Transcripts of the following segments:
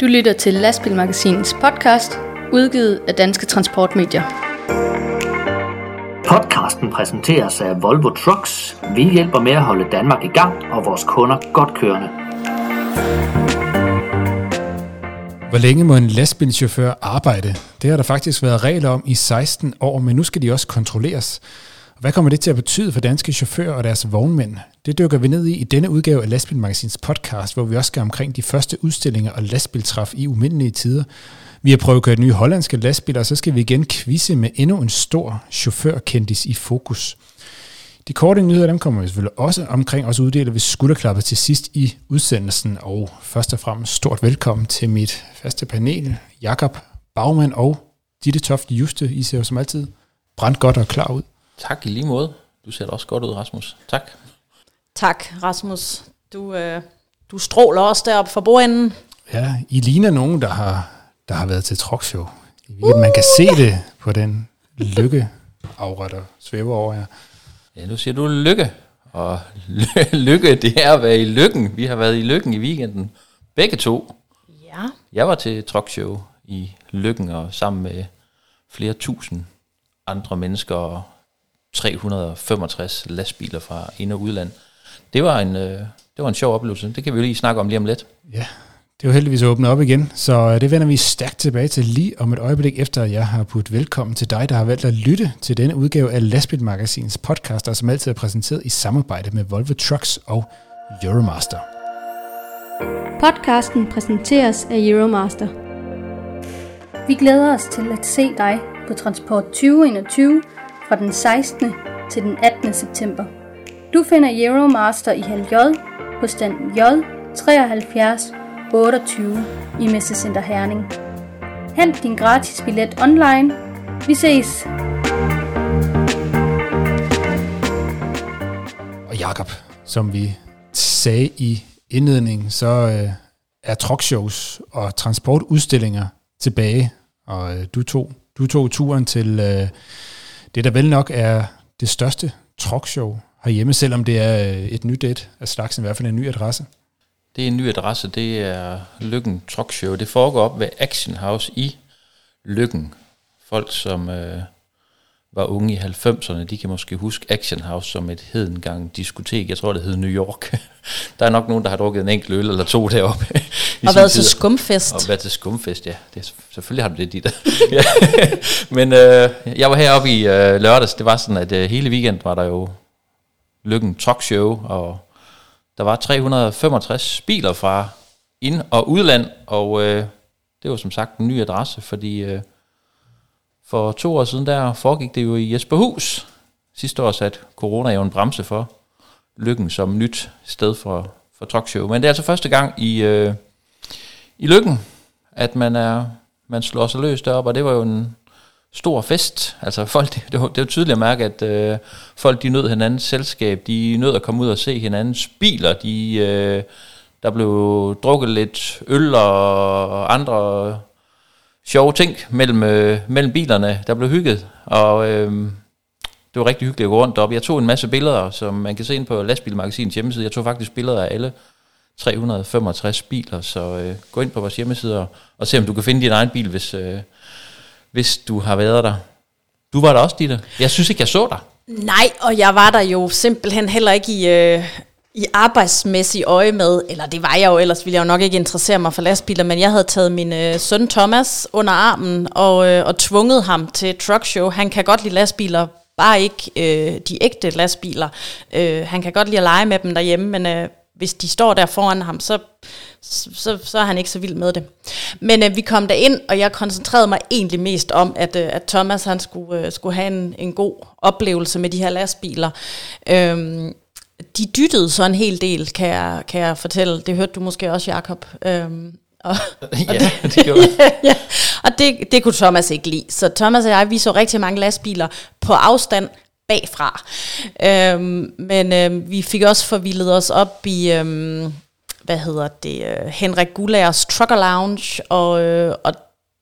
Du lytter til Lastbilmagasinets podcast, udgivet af Danske Transportmedier. Podcasten præsenteres af Volvo Trucks. Vi hjælper med at holde Danmark i gang og vores kunder godt kørende. Hvor længe må en lastbilchauffør arbejde? Det har der faktisk været regler om i 16 år, men nu skal de også kontrolleres. Hvad kommer det til at betyde for danske chauffører og deres vognmænd? Det dykker vi ned i i denne udgave af Lastbilmagasins podcast, hvor vi også skal omkring de første udstillinger og lastbiltræf i umindelige tider. Vi har prøvet at køre nye hollandske lastbiler, og så skal vi igen quizze med endnu en stor chaufførkendis i fokus. De korte nyheder, dem kommer vi selvfølgelig også omkring, og så uddeler vi skulderklapper til sidst i udsendelsen. Og først og fremmest stort velkommen til mit faste panel, Jakob Bagman og Ditte Toft Juste. I ser jo som altid brændt godt og klar ud. Tak i lige måde. Du ser da også godt ud, Rasmus. Tak. Tak, Rasmus. Du, øh, du stråler også deroppe for bordenden. Ja, I ligner nogen, der har, der har været til talkshow. Uh! Man kan se det på den lykke aura, der svæver over jer. Ja, nu siger du lykke. Og lykke, det er at være i lykken. Vi har været i lykken i weekenden. Begge to. Ja. Jeg var til talkshow i lykken og sammen med flere tusind andre mennesker og 365 lastbiler fra ind- og udland. Det var en, øh, det var en sjov oplevelse. Det kan vi jo lige snakke om lige om lidt. Ja, det er jo heldigvis åbnet op igen, så øh, det vender vi stærkt tilbage til lige om et øjeblik efter, jeg har budt velkommen til dig, der har valgt at lytte til denne udgave af Lastbilmagasins podcast, der som altid er præsenteret i samarbejde med Volvo Trucks og Euromaster. Podcasten præsenteres af Euromaster. Vi glæder os til at se dig på Transport 2021 fra den 16. til den 18. september. Du finder Euromaster i hal J på stand J 73 28 i Messecenter Herning. Hent din gratis billet online. Vi ses! Og Jakob, som vi sagde i indledningen, så øh, er truckshows og transportudstillinger tilbage, og øh, du, tog, du tog turen til øh, det, der vel nok er det største talkshow herhjemme, selvom det er øh, et nyt et af slags, i hvert fald en ny adresse. Det er en ny adresse, det er Lykken Truck Show. Det foregår op ved Action House i Lykken. Folk, som øh, var unge i 90'erne, de kan måske huske Action House som et hedengang diskotek. Jeg tror, det hed New York. Der er nok nogen, der har drukket en enkelt øl eller to deroppe. og været til skumfest. Og været til skumfest, ja. Det, selvfølgelig har du det, ja. Men øh, jeg var heroppe i øh, lørdags. Det var sådan, at øh, hele weekend var der jo Lykken Truck Show, og der var 365 biler fra ind- og udland, og øh, det var som sagt en ny adresse, fordi øh, for to år siden der foregik det jo i Jesperhus. Sidste år satte corona jo en bremse for Lykken som nyt sted for, for talkshow. Men det er altså første gang i, øh, i Lykken, at man, er, man slår sig løs deroppe, og det var jo en stor fest. Altså folk, det, var, det var tydeligt at mærke, at øh, folk de nød hinandens selskab, de nød at komme ud og se hinandens biler, de, øh, der blev drukket lidt øl og andre sjove ting mellem, øh, mellem bilerne, der blev hygget, og øh, det var rigtig hyggeligt at gå rundt op. Jeg tog en masse billeder, som man kan se ind på Lastbilmagasinets hjemmeside. Jeg tog faktisk billeder af alle 365 biler, så øh, gå ind på vores hjemmeside og, og se, om du kan finde din egen bil, hvis, øh, hvis du har været der. Du var der også, Ditte. Jeg synes ikke, jeg så dig. Nej, og jeg var der jo simpelthen heller ikke i, øh, i arbejdsmæssig øje med, eller det var jeg jo, ellers ville jeg jo nok ikke interessere mig for lastbiler, men jeg havde taget min øh, søn Thomas under armen og, øh, og tvunget ham til truck show. Han kan godt lide lastbiler, bare ikke øh, de ægte lastbiler. Øh, han kan godt lide at lege med dem derhjemme, men øh, hvis de står der foran ham, så, så, så er han ikke så vild med det. Men øh, vi kom der ind, og jeg koncentrerede mig egentlig mest om, at, øh, at Thomas han skulle, øh, skulle have en, en god oplevelse med de her lastbiler. Øh, de dyttede så en hel del, kan jeg, kan jeg fortælle. Det hørte du måske også, Jacob. Øhm, og, ja, og det, det gjorde ja, og det, det kunne Thomas ikke lide. Så Thomas og jeg, vi så rigtig mange lastbiler på afstand bagfra. Øhm, men øhm, vi fik også forvildet os op i, øhm, hvad hedder det, øh, Henrik Gullagers Trucker Lounge, og, øh, og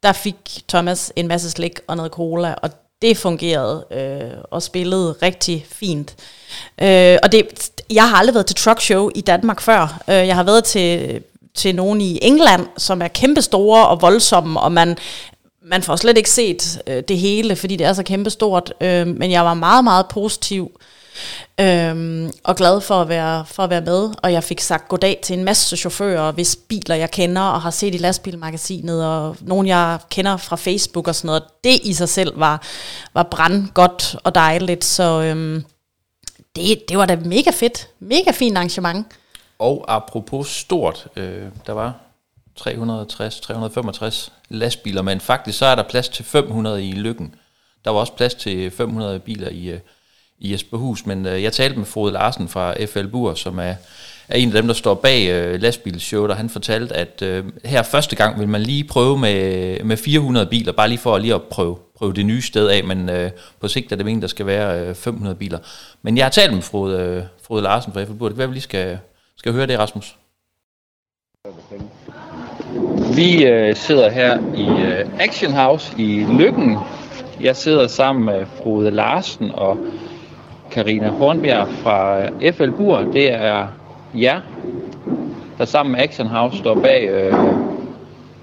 der fik Thomas en masse slik og noget cola, og det fungerede øh, og spillede rigtig fint. Øh, og det, jeg har aldrig været til truck show i Danmark før. Øh, jeg har været til, til nogen i England, som er kæmpestore og voldsomme, og man, man får slet ikke set øh, det hele, fordi det er så kæmpestort. Øh, men jeg var meget, meget positiv Øhm, og glad for at, være, for at være med, og jeg fik sagt goddag til en masse chauffører, hvis biler jeg kender og har set i lastbilmagasinet, og nogen jeg kender fra Facebook og sådan noget. Det i sig selv var, var brand godt og dejligt, så øhm, det, det var da mega fedt. Mega fint arrangement. Og apropos stort, øh, der var 360-365 lastbiler, men faktisk så er der plads til 500 i Lykken. Der var også plads til 500 biler i, øh, i Jesperhus, men øh, jeg talte med Frode Larsen fra FL Bur, som er, er en af dem, der står bag øh, lastbilshowet, og han fortalte, at øh, her første gang vil man lige prøve med, med 400 biler, bare lige for at lige at prøve, prøve det nye sted af, men øh, på sigt er det meningen, der skal være øh, 500 biler. Men jeg har talt med Frode, øh, Frode Larsen fra FL Bur, det er, vi lige skal, skal høre det, Rasmus. Vi øh, sidder her i øh, Action House i Lykken. Jeg sidder sammen med Frode Larsen og Karina Hornbjerg fra øh, FL Bur. Det er jer, der sammen med Action House står bag øh,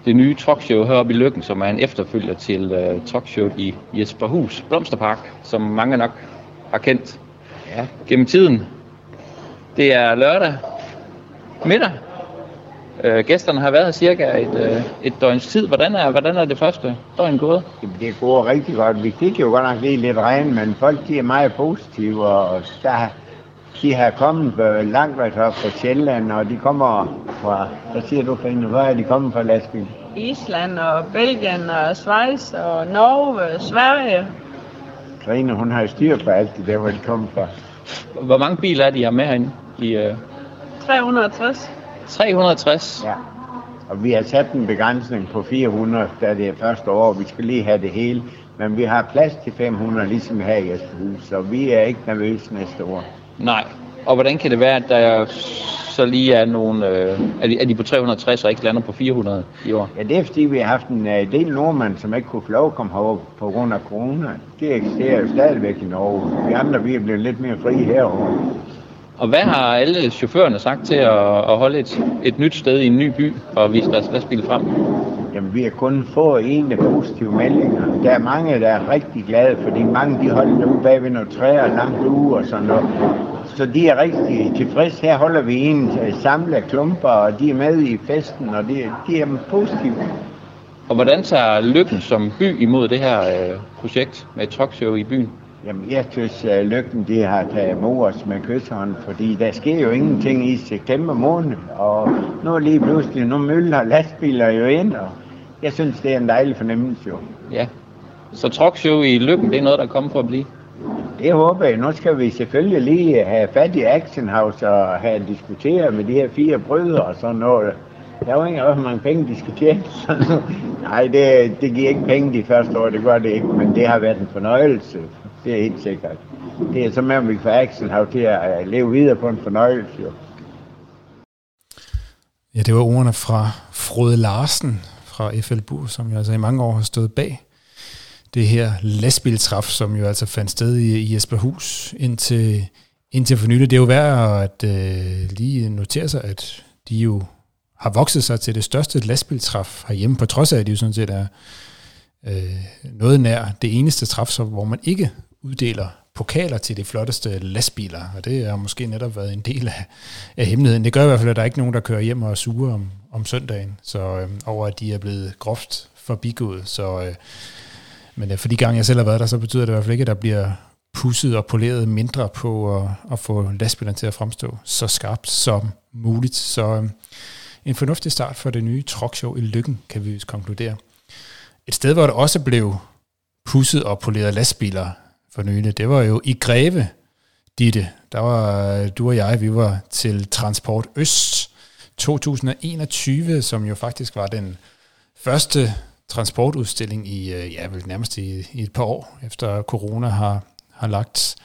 det nye talkshow heroppe i Lykken, som er en efterfølger til øh, talkshowet i Jesperhus Blomsterpark, som mange nok har kendt ja. gennem tiden. Det er lørdag middag. Øh, gæsterne har været cirka et, øh, et døgns tid. Hvordan er, hvordan er det første døgn gået? Jamen, det går rigtig godt. Vi fik jo godt nok lige lidt regn, men folk de er meget positive, og der, de har kommet langt vej fra Sjælland, og de kommer fra, hvad siger du, Fine, hvor er de kommet fra lastbil? Island og Belgien og Schweiz og Norge og Sverige. Trine, hun har styr på alt det der, hvor de kommer fra. Hvor mange biler er de her med herinde? I, øh... 360. 360? Ja. Og vi har sat en begrænsning på 400, da det er første år. Vi skal lige have det hele. Men vi har plads til 500, ligesom her i Jesperhus. Så vi er ikke nervøse næste år. Nej. Og hvordan kan det være, at der så lige er nogle... Øh, er, de, er de på 360 og ikke lander på 400 i år? Ja, det er fordi, vi har haft en uh, del nordmænd, som ikke kunne få lov at komme herover på grund af corona. Det eksisterer jo stadigvæk i Norge. Vi andre, vi er blevet lidt mere frie herovre. Og hvad har alle chaufførerne sagt til at, at holde et, et nyt sted i en ny by og vise deres lastbil frem? Jamen, vi har kun fået en af positive meldinger. Der er mange, der er rigtig glade, fordi mange de holder ude bag ved nogle træer langt ude og sådan noget. Så de er rigtig tilfredse. Her holder vi en samlet klumper, og de er med i festen, og de, de er positive. Og hvordan tager Lykken som by imod det her øh, projekt med et talkshow i byen? Jamen, jeg synes, at Lykken de har taget imod os med kysshånd, fordi der sker jo ingenting i september måned, og nu er lige pludselig, nu møller lastbiler jo ind, og jeg synes, det er en dejlig fornemmelse jo. Ja, så talkshow i Lykken, det er noget, der kommer for at blive? Det håber jeg. Nu skal vi selvfølgelig lige have fat i Action House og have diskuteret med de her fire brødre og sådan noget. Der er ikke hvor mange penge, de skal tjene. Nej, det, det giver ikke penge de første år, det gør det ikke, men det har været en fornøjelse det er helt sikkert. Det er så med, om vi får Action House til at øh, leve videre på en fornøjelse. Jo. Ja, det var ordene fra Frode Larsen fra FL Bur, som jeg altså i mange år har stået bag det her lastbiltræf, som jo altså fandt sted i, i Jesperhus indtil, indtil for nylig. Det er jo værd at øh, lige notere sig, at de jo har vokset sig til det største lastbiltræf herhjemme, på trods af, at de jo sådan set er øh, noget nær det eneste træf, hvor man ikke uddeler pokaler til de flotteste lastbiler, og det har måske netop været en del af, af hemmeligheden. Det gør i hvert fald, at der er ikke nogen, der kører hjem og suger om, om søndagen, så øh, over at de er blevet groft forbigået. Så, øh, men øh, for de gange, jeg selv har været der, så betyder det i hvert fald ikke, at der bliver pusset og poleret mindre på at, at få lastbilerne til at fremstå så skarpt som muligt. Så øhm, en fornuftig start for det nye truckshow i Lykken, kan vi konkludere. Et sted, hvor der også blev pusset og poleret lastbiler for nylig, det var jo i Greve, Ditte. Der var øh, du og jeg, vi var til Transport Øst 2021, som jo faktisk var den første transportudstilling i, øh, ja, vel nærmest i, i et par år, efter corona har, har lagt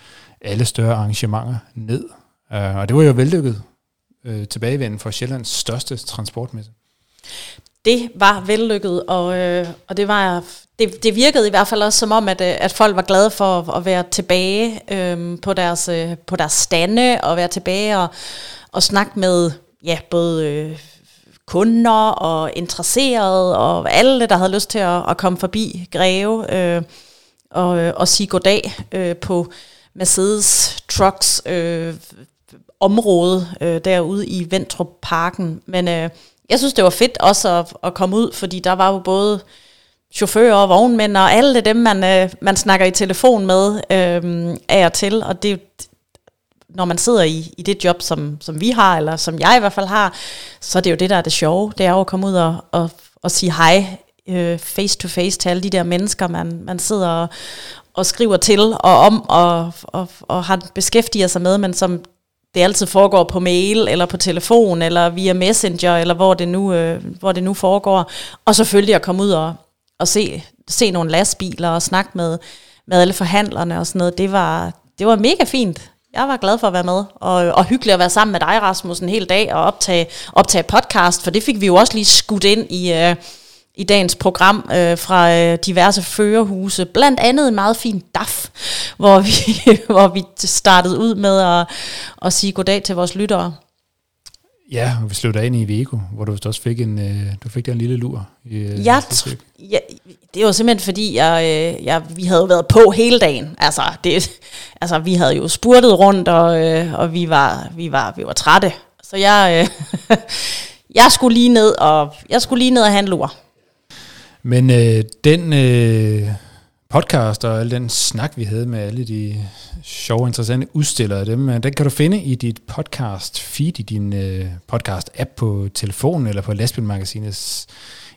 alle større arrangementer ned. Uh, og det var jo vellykket uh, tilbagevenden for Sjællands største transportmesse. det var vellykket, og, øh, og det var det, det virkede i hvert fald også som om, at, at folk var glade for at være tilbage øh, på, deres, øh, på deres stande, og være tilbage og, og snakke med ja, både øh, kunder og interesserede, og alle, der havde lyst til at, at komme forbi Greve øh, og, øh, og sige goddag øh, på Mercedes Trucks øh, område øh, derude i Ventrup Parken. Men øh, jeg synes, det var fedt også at, at komme ud, fordi der var jo både chauffører og vognmænd og alle dem, man, øh, man snakker i telefon med øh, af og til. Og det, når man sidder i, i det job, som, som vi har, eller som jeg i hvert fald har, så er det jo det, der er det sjove. Det er jo at komme ud og, og, og sige hej øh, face to face til alle de der mennesker, man, man sidder og, og skriver til og om og, og, og har beskæftiger sig med, men som det altid foregår på mail, eller på telefon, eller via messenger, eller hvor det nu, øh, hvor det nu foregår. Og selvfølgelig at komme ud og, og se, se nogle lastbiler og snakke med, med alle forhandlerne og sådan noget. Det var, det var mega fint. Jeg var glad for at være med, og, og hyggeligt at være sammen med dig, Rasmus, en hel dag og optage, optage podcast, for det fik vi jo også lige skudt ind i, øh, i dagens program øh, fra øh, diverse førerhuse. Blandt andet en meget fin DAF, hvor vi, hvor vi startede ud med at, at sige goddag til vores lyttere. Ja, og vi slutter ind i Vigo, hvor du også fik en, øh, du fik der en lille lur. I, øh, jeg tr- ja, det var simpelthen fordi, jeg, øh, jeg, vi havde været på hele dagen. Altså, det, altså vi havde jo spurtet rundt, og, øh, og vi, var, vi, var, vi var trætte. Så jeg, øh, jeg skulle lige ned og jeg skulle lige ned og have en lur. Men øh, den øh, podcast og al den snak, vi havde med alle de sjove, interessante udstillere, dem, øh, den kan du finde i dit podcast feed, i din øh, podcast-app på telefonen eller på Lastbilmagasinets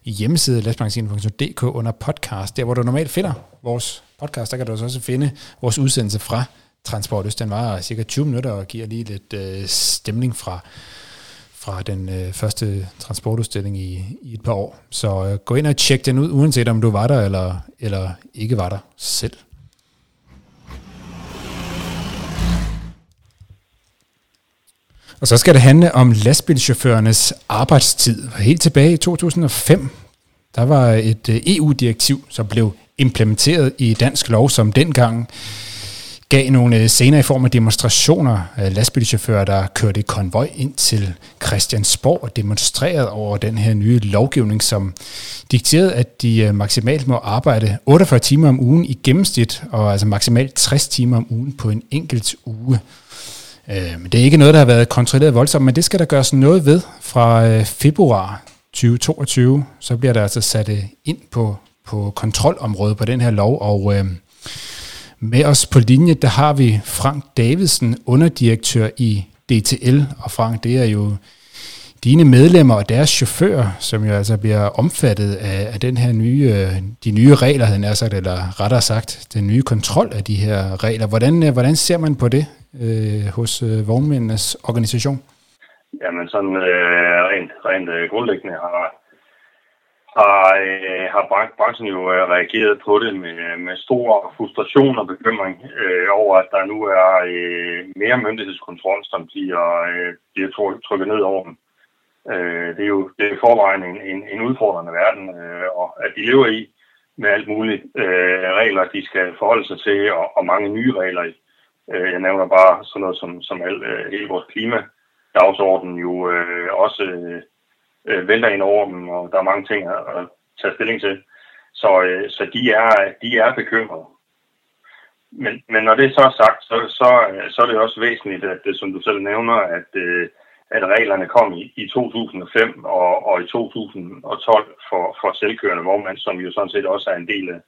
hjemmeside, lastbilmagasinet.dk under podcast, der hvor du normalt finder vores podcast, der kan du altså også finde vores udsendelse fra Transport Øst. Den var cirka 20 minutter og giver lige lidt øh, stemning fra fra den øh, første transportudstilling i, i et par år. Så øh, gå ind og tjek den ud, uanset om du var der eller, eller ikke var der selv. Og så skal det handle om lastbilchaufførernes arbejdstid. Helt tilbage i 2005, der var et øh, EU-direktiv, som blev implementeret i dansk lov, som dengang gav nogle øh, scener i form af demonstrationer af lastbilchauffører, der kørte i konvoj ind til Christiansborg og demonstrerede over den her nye lovgivning, som dikterede, at de øh, maksimalt må arbejde 48 timer om ugen i gennemsnit, og altså maksimalt 60 timer om ugen på en enkelt uge. Øh, men det er ikke noget, der har været kontrolleret voldsomt, men det skal der gøres noget ved fra februar 2022. Så bliver der altså sat ind på, på kontrolområdet på den her lov, og øh, med os på linje, der har vi Frank Davidsen, underdirektør i DTL. Og Frank, det er jo dine medlemmer og deres chauffører, som jo altså bliver omfattet af, af den her nye, de nye regler, havde jeg sagt, eller rettere sagt, den nye kontrol af de her regler. Hvordan, hvordan ser man på det øh, hos øh, vognmændenes organisation? Jamen sådan øh, rent, rent øh, grundlæggende har har, øh, har branchen jo øh, reageret på det med, med stor frustration og bekymring øh, over, at der nu er øh, mere myndighedskontrol, som bliver, øh, bliver trykket ned over dem. Øh, det er jo det er forvejen en, en, en udfordrende verden, øh, og at de lever i med alt muligt øh, regler, de skal forholde sig til, og, og mange nye regler. Øh, jeg nævner bare sådan noget som, som al, øh, hele vores klimadagsorden jo øh, også... Øh, øh, vælter ind over dem, og der er mange ting at, at tage stilling til. Så, øh, så de, er, de er bekymrede. Men, men når det så er sagt, så, så, øh, så er det også væsentligt, at det, som du selv nævner, at, øh, at reglerne kom i, i 2005 og, og i 2012 for, for selvkørende vognmænd, som jo sådan set også er en del af,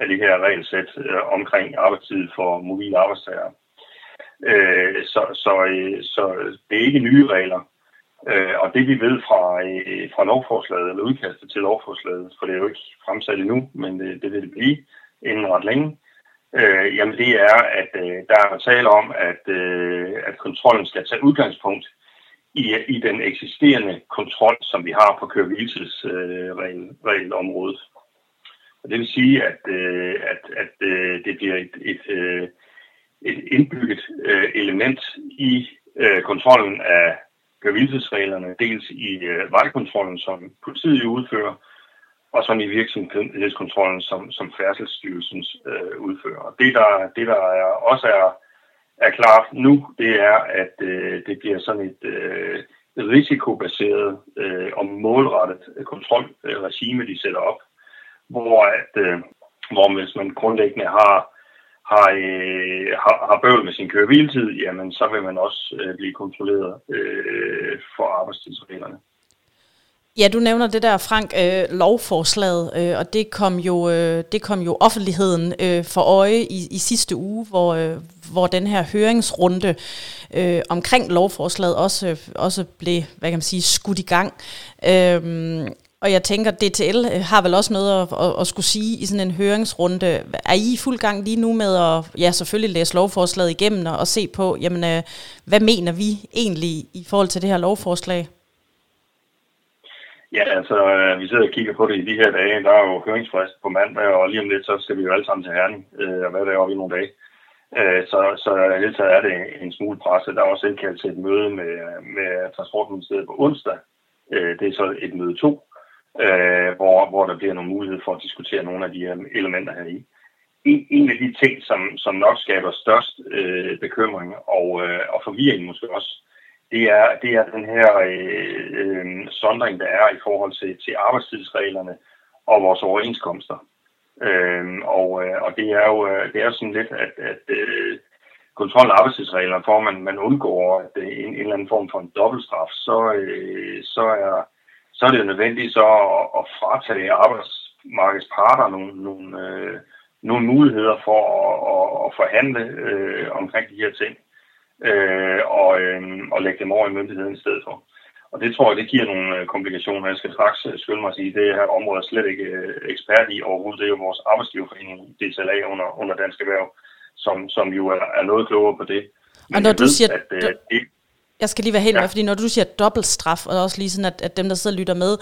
af det her regelsæt øh, omkring arbejdstid for mobile arbejdstagere. Øh, så, så, øh, så det er ikke nye regler. Øh, og det vi ved fra, øh, fra lovforslaget, eller udkastet til lovforslaget, for det er jo ikke fremsat endnu, men det, det vil det blive inden ret længe, øh, jamen det er, at øh, der er tale om, at, øh, at kontrollen skal tage udgangspunkt i, i den eksisterende kontrol, som vi har på køreviltidsregelområdet. Øh, og det vil sige, at, øh, at, at øh, det bliver et, et, øh, et indbygget øh, element i øh, kontrollen af kørevildtidsreglerne, dels i øh, vejkontrollen, som politiet udfører, og som i virksomhedskontrollen, som, som Færdselsstyrelsens øh, udfører. Og det, der, det, der er, også er, er klart nu, det er, at øh, det bliver sådan et øh, risikobaseret øh, og målrettet kontrolregime, de sætter op, hvor, at, øh, hvor hvis man grundlæggende har har, øh, har, har bøvl med sin køreviltid, jamen så vil man også øh, blive kontrolleret øh, for arbejdstidsreglerne. Ja, du nævner det der, Frank, øh, lovforslaget, øh, og det kom jo, øh, det kom jo offentligheden øh, for øje i, i sidste uge, hvor, øh, hvor den her høringsrunde øh, omkring lovforslaget også, øh, også blev, hvad kan man sige, skudt i gang. Øh, og jeg tænker, DTL øh, har vel også noget at, at, at skulle sige i sådan en høringsrunde. Er I i fuld gang lige nu med at ja, selvfølgelig læse lovforslaget igennem og, og se på, jamen, øh, hvad mener vi egentlig i forhold til det her lovforslag? Ja, altså, øh, vi sidder og kigger på det i de her dage. Der er jo høringsfrist på mandag, og lige om lidt, så skal vi jo alle sammen til Herning øh, og være deroppe i nogle dage. Øh, så, så hele taget er det en smule presset. Der er også indkaldt til et møde med, med Transportministeriet på onsdag. Det er så et møde to, øh, hvor, hvor der bliver nogle mulighed for at diskutere nogle af de her elementer her i. En, en af de ting, som, som nok skaber størst øh, bekymring og, øh, og forvirring måske også, det er, det er den her øh, øh, sondring, der er i forhold til, til arbejdstidsreglerne og vores overenskomster. Øh, og, øh, og det er jo øh, det er sådan lidt, at, at øh, kontrol og arbejdstidsreglerne, for man, man undgår at, øh, en, en eller anden form for en dobbeltstraf, så, øh, så er så er det jo nødvendigt så at, at fratage arbejdsmarkedets parter nogle, nogle, øh, nogle muligheder for at, at, at forhandle øh, omkring de her ting øh, og, øh, og lægge dem over i myndigheden i stedet for. Og det tror jeg, det giver nogle øh, komplikationer. Jeg skal straks øh, skylde mig at sige, at det her område er slet ikke øh, ekspert i overhovedet. Det er jo vores arbejdsgiverforening, DSLA under, under Dansk Erhverv, som, som jo er, er noget klogere på det. Men og når du ved, siger, at, du, det, jeg skal lige være helt ja. med, fordi når du siger dobbeltstraf, og også lige sådan, at, at dem, der sidder og lytter med,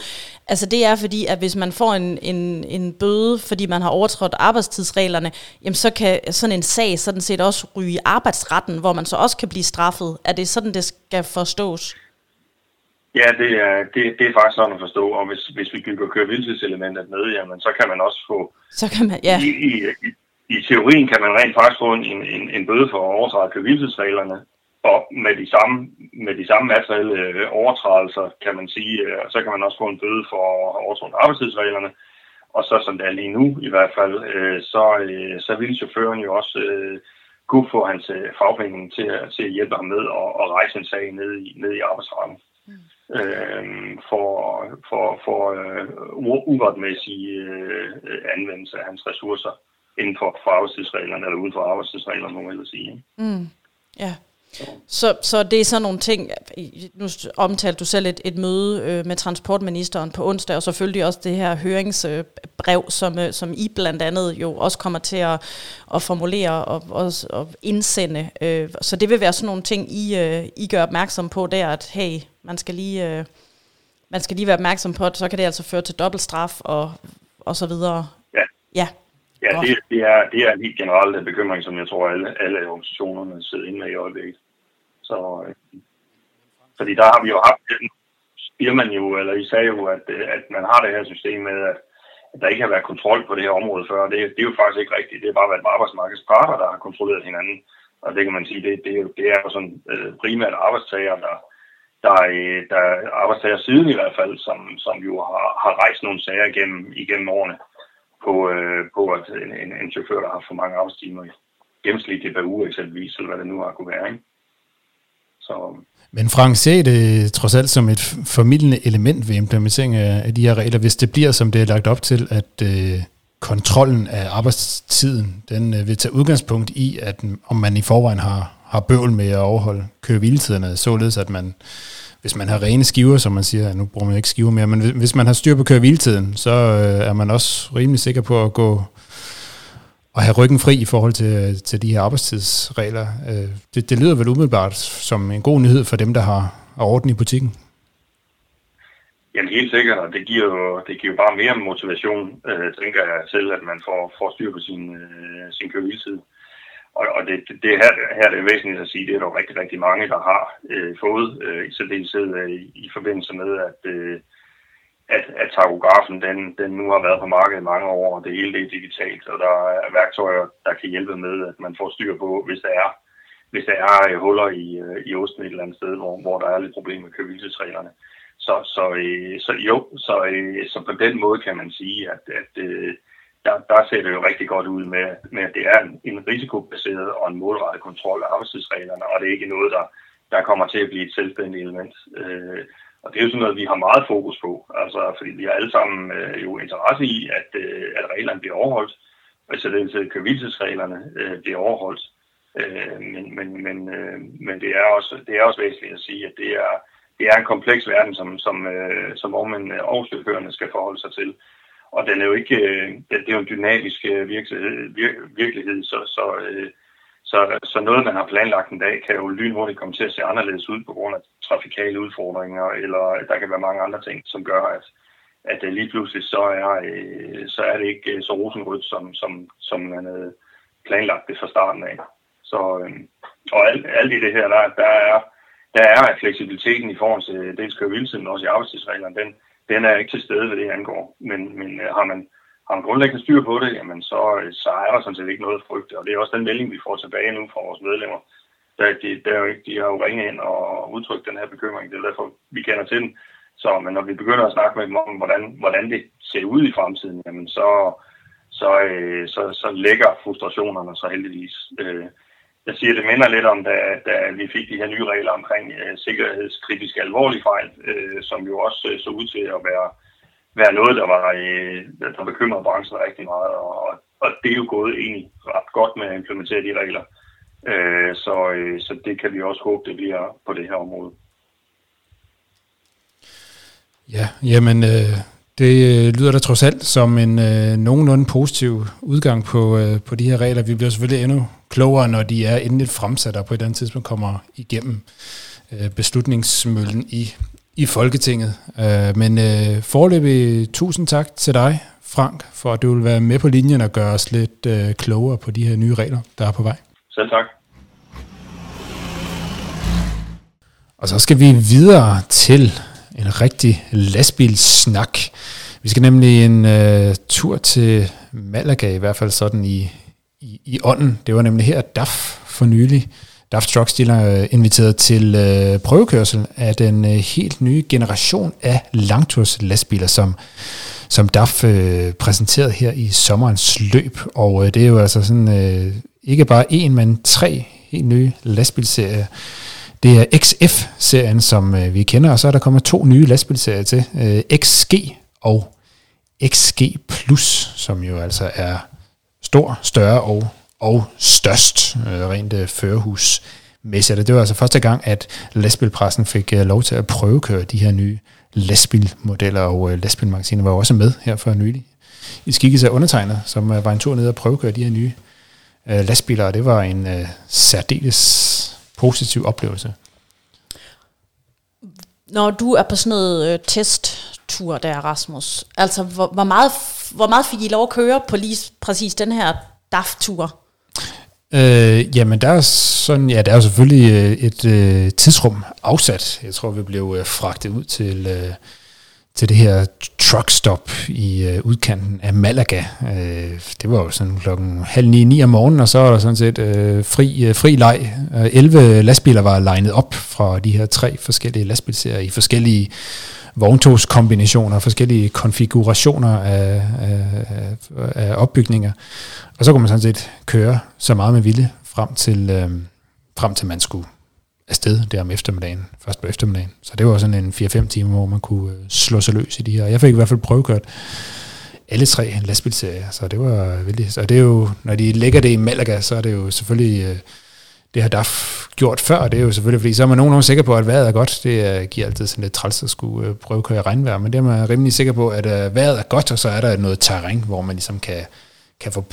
altså det er fordi, at hvis man får en, en, en bøde, fordi man har overtrådt arbejdstidsreglerne, jamen så kan sådan en sag sådan set også ryge i arbejdsretten, hvor man så også kan blive straffet. Er det sådan, det skal forstås? Ja, det er, det, det er faktisk sådan at forstå, og hvis, hvis vi bygger kørevildtidselementet med, jamen så kan man også få... Så kan man, ja. I, i, i, i teorien kan man rent faktisk få en, en, en bøde for at overtræde kørevildtidsreglerne, og med de samme, med de samme materielle øh, overtrædelser, kan man sige, øh, så kan man også få en bøde for at overtræde arbejdstidsreglerne. Og så som det er lige nu i hvert fald, øh, så, så vil chaufføren jo også kunne få hans fagpenge til, til at hjælpe ham med at, at rejse en sag ned i, ned i arbejdsretten. Mm. Øh, for, for, for uh, uretmæssig uh, anvendelse af hans ressourcer inden for, for arbejdstidsreglerne, eller uden for arbejdstidsreglerne, må jeg sige. Mm. Ja. Så, så det er sådan nogle ting, nu omtalte du selv et, et møde øh, med transportministeren på onsdag, og selvfølgelig også det her høringsbrev, som, øh, som I blandt andet jo også kommer til at, at formulere og, og, og indsende. Øh, så det vil være sådan nogle ting, I, øh, I gør opmærksom på der, at hey, man skal lige, øh, man skal lige være opmærksom på, at så kan det altså føre til dobbeltstraf og, og så videre. Ja. Ja. Ja, det, det, er, det er en helt generelt bekymring, som jeg tror, alle, alle organisationerne sidder inde med i øjeblikket. Så, øh, fordi der har vi jo haft, siger man jo, eller I sagde jo, at, øh, at man har det her system med, at, at der ikke har været kontrol på det her område før. Det, det er jo faktisk ikke rigtigt. Det har bare været arbejdsmarkedets parter, der har kontrolleret hinanden. Og det kan man sige, det, det, det er jo sådan øh, primært arbejdstager, der, der, øh, der arbejdstager siden i hvert fald, som, som jo har, har rejst nogle sager igennem, igennem årene på, øh, på at en, en, en chauffør, der har for mange arbejdstimer i gennemsnitligt per uge eksempelvis, eller hvad det nu har kunne være. Ikke? Så. Men Frank, ser det trods alt som et formidlende element ved implementering af, de her regler, hvis det bliver, som det er lagt op til, at øh, kontrollen af arbejdstiden, den øh, vil tage udgangspunkt i, at om man i forvejen har, har bøvl med at overholde køre således at man, hvis man har rene skiver, som man siger, nu bruger man ikke skiver mere, men hvis man har styr på køre så øh, er man også rimelig sikker på at gå at have ryggen fri i forhold til, øh, til de her arbejdstidsregler. Øh, det, det lyder vel umiddelbart som en god nyhed for dem, der har, orden i butikken. Jamen helt sikkert, og det giver jo, det giver jo bare mere motivation, øh, tænker jeg selv, at man får, får styr på sin, øh, sin køreviltid. og, og det, det, det her, her det er væsentligt at sige, det er der rigtig, rigtig mange, der har øh, fået, øh, i særdeleshed øh, i forbindelse med, at, øh, at, at takografen den, den nu har været på markedet i mange år, og det hele det er digitalt, og der er værktøjer, der kan hjælpe med, at man får styr på, hvis der er hvis der er øh, huller i, øh, i osten et eller andet sted, hvor, hvor der er lidt problemer med købelsesreglerne. Så, så, øh, så jo, så, så på den måde kan man sige, at, at der, der ser det jo rigtig godt ud med, med at det er en, en risikobaseret og en målrettet kontrol af arbejdstidsreglerne, og det er ikke noget, der, der kommer til at blive et selvstændigt element. Øh, og det er jo sådan noget, vi har meget fokus på, altså, fordi vi har alle sammen øh, jo interesse i, at, øh, at reglerne bliver overholdt, og så det købelsesreglerne øh, bliver overholdt. Øh, men, men, men, øh, men det, er også, det er også væsentligt at sige, at det er, det er en kompleks verden, som, som, øh, som vognmændene og chaufførerne skal forholde sig til. Og den er jo ikke, øh, det er jo en dynamisk øh, virkelighed, vir, virkelighed så, så, øh, så, så noget, man har planlagt en dag, kan jo lynhurtigt komme til at se anderledes ud på grund af trafikale udfordringer, eller der kan være mange andre ting, som gør, at, at lige pludselig så er, øh, så er det ikke øh, så rosenrødt, som, som, som man havde planlagt det fra starten af. Så, øhm, og alt, alt i det her, der, der er der er fleksibiliteten i forhold til dels køre men også i arbejdstidsreglerne, den, den er ikke til stede, ved det angår. Men, men øh, har, man, har man grundlæggende styr på det, jamen så, øh, så er der sådan set ikke noget frygt. Og det er også den melding, vi får tilbage nu fra vores medlemmer. Der, de, der er jo ikke, de har jo ringet ind og udtrykt den her bekymring. Det er derfor, vi kender til den. Så men når vi begynder at snakke med dem om, hvordan, hvordan det ser ud i fremtiden, jamen så, så, øh, så, så lægger frustrationerne så heldigvis. Øh, jeg siger, det minder lidt om, da, da vi fik de her nye regler omkring øh, sikkerhedskritiske alvorlige fejl, øh, som jo også øh, så ud til at være, være noget, der var øh, der bekymrede branchen rigtig meget, og, og det er jo gået egentlig ret godt med at implementere de regler. Øh, så, øh, så det kan vi også håbe, det bliver på det her område. Ja, jamen øh, det øh, lyder da trods alt som en øh, nogenlunde positiv udgang på, øh, på de her regler. Vi bliver selvfølgelig endnu klogere, når de er endeligt fremsat og på et andet tidspunkt kommer igennem øh, beslutningsmøllen i, i Folketinget. Øh, men øh, forløbig tusind tak til dig, Frank, for at du vil være med på linjen og gøre os lidt øh, klogere på de her nye regler, der er på vej. Selv tak. Og så skal vi videre til en rigtig lastbilsnak. Vi skal nemlig en uh, tur til Malaga, i hvert fald sådan i, i, i ånden. Det var nemlig her, DAF for nylig, DAF Truck Dealer øh, inviteret til øh, prøvekørsel af den øh, helt nye generation af langturs lastbiler, som, som DAF øh, præsenterede her i sommerens løb. Og øh, det er jo altså sådan øh, ikke bare en, men tre helt nye lastbilserier, det er XF-serien, som øh, vi kender, og så er der kommet to nye lastbilserier til. Øh, XG og XG Plus, som jo altså er stor, større og, og størst øh, rent øh, førerhusmæssigt. Det var altså første gang, at lastbilpressen fik øh, lov til at prøvekøre de her nye lastbilmodeller, og øh, lastbilmagasinet var også med her for nylig. I skikkelse af undertegnet, som øh, var en tur ned og prøvekøre de her nye øh, lastbiler, og det var en øh, særdeles positiv oplevelse. Når du er på sådan noget øh, testtur der, Rasmus, altså hvor, hvor, meget, hvor meget fik I lov at køre på lige præcis den her DAF-tur? Øh, jamen der er sådan, ja, der er jo selvfølgelig øh, et øh, tidsrum afsat. Jeg tror, vi blev øh, fragtet ud til øh, til det her truckstop i øh, udkanten af Malaga. Øh, det var jo sådan klokken halv ni, ni om morgenen, og så var der sådan set øh, fri, øh, fri leg. Øh, 11 lastbiler var legnet op fra de her tre forskellige lastbilserier i forskellige vogntogskombinationer, forskellige konfigurationer af, af, af opbygninger. Og så kunne man sådan set køre så meget med ville frem til, øh, frem til man skulle afsted der om eftermiddagen, først på eftermiddagen. Så det var sådan en 4-5 timer, hvor man kunne øh, slå sig løs i de her. Jeg fik i hvert fald prøvekørt alle tre lastbilserier, så det var vildt. Og det er jo, når de lægger det i Malaga, så er det jo selvfølgelig, øh, det har DAF gjort før, det er jo selvfølgelig, fordi så er man nogenlunde sikker på, at vejret er godt. Det øh, giver altid sådan lidt træls at skulle øh, prøve at køre i regnvejr, men det er man rimelig sikker på, at øh, vejret er godt, og så er der noget terræn, hvor man ligesom kan, kan få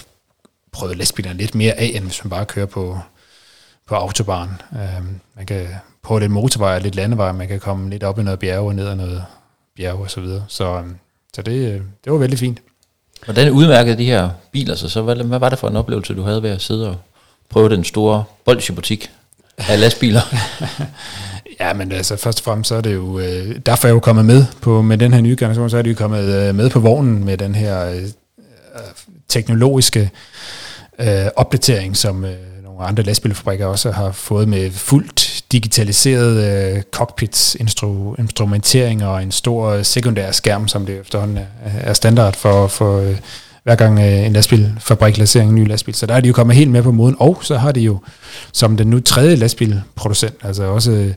prøvet lastbilerne lidt mere af, end hvis man bare kører på, på autobahn. Øhm, man kan på lidt motorvej og lidt landevej, man kan komme lidt op i noget bjerge og ned ad noget bjerge og så videre. Så, øhm, så det, det var veldig fint. Hvordan udmærkede de her biler sig så? Hvad, hvad var det for en oplevelse, du havde ved at sidde og prøve den store bolsjebutik af lastbiler. Ja, men altså først og fremmest så er det jo, øh, derfor er jeg jo kommet med på, med den her nye generation, så er de jo kommet øh, med på vognen med den her øh, øh, teknologiske øh, opdatering, som øh, nogle andre lastbilfabrikker også har fået med fuldt digitaliseret øh, cockpits, instru, instrumentering og en stor øh, sekundær skærm, som det efterhånden er, er standard for, for øh, hver gang øh, en lastbilfabrik lancerer en ny lastbil. Så der er de jo kommet helt med på moden, og så har de jo som den nu tredje lastbilproducent, altså også øh,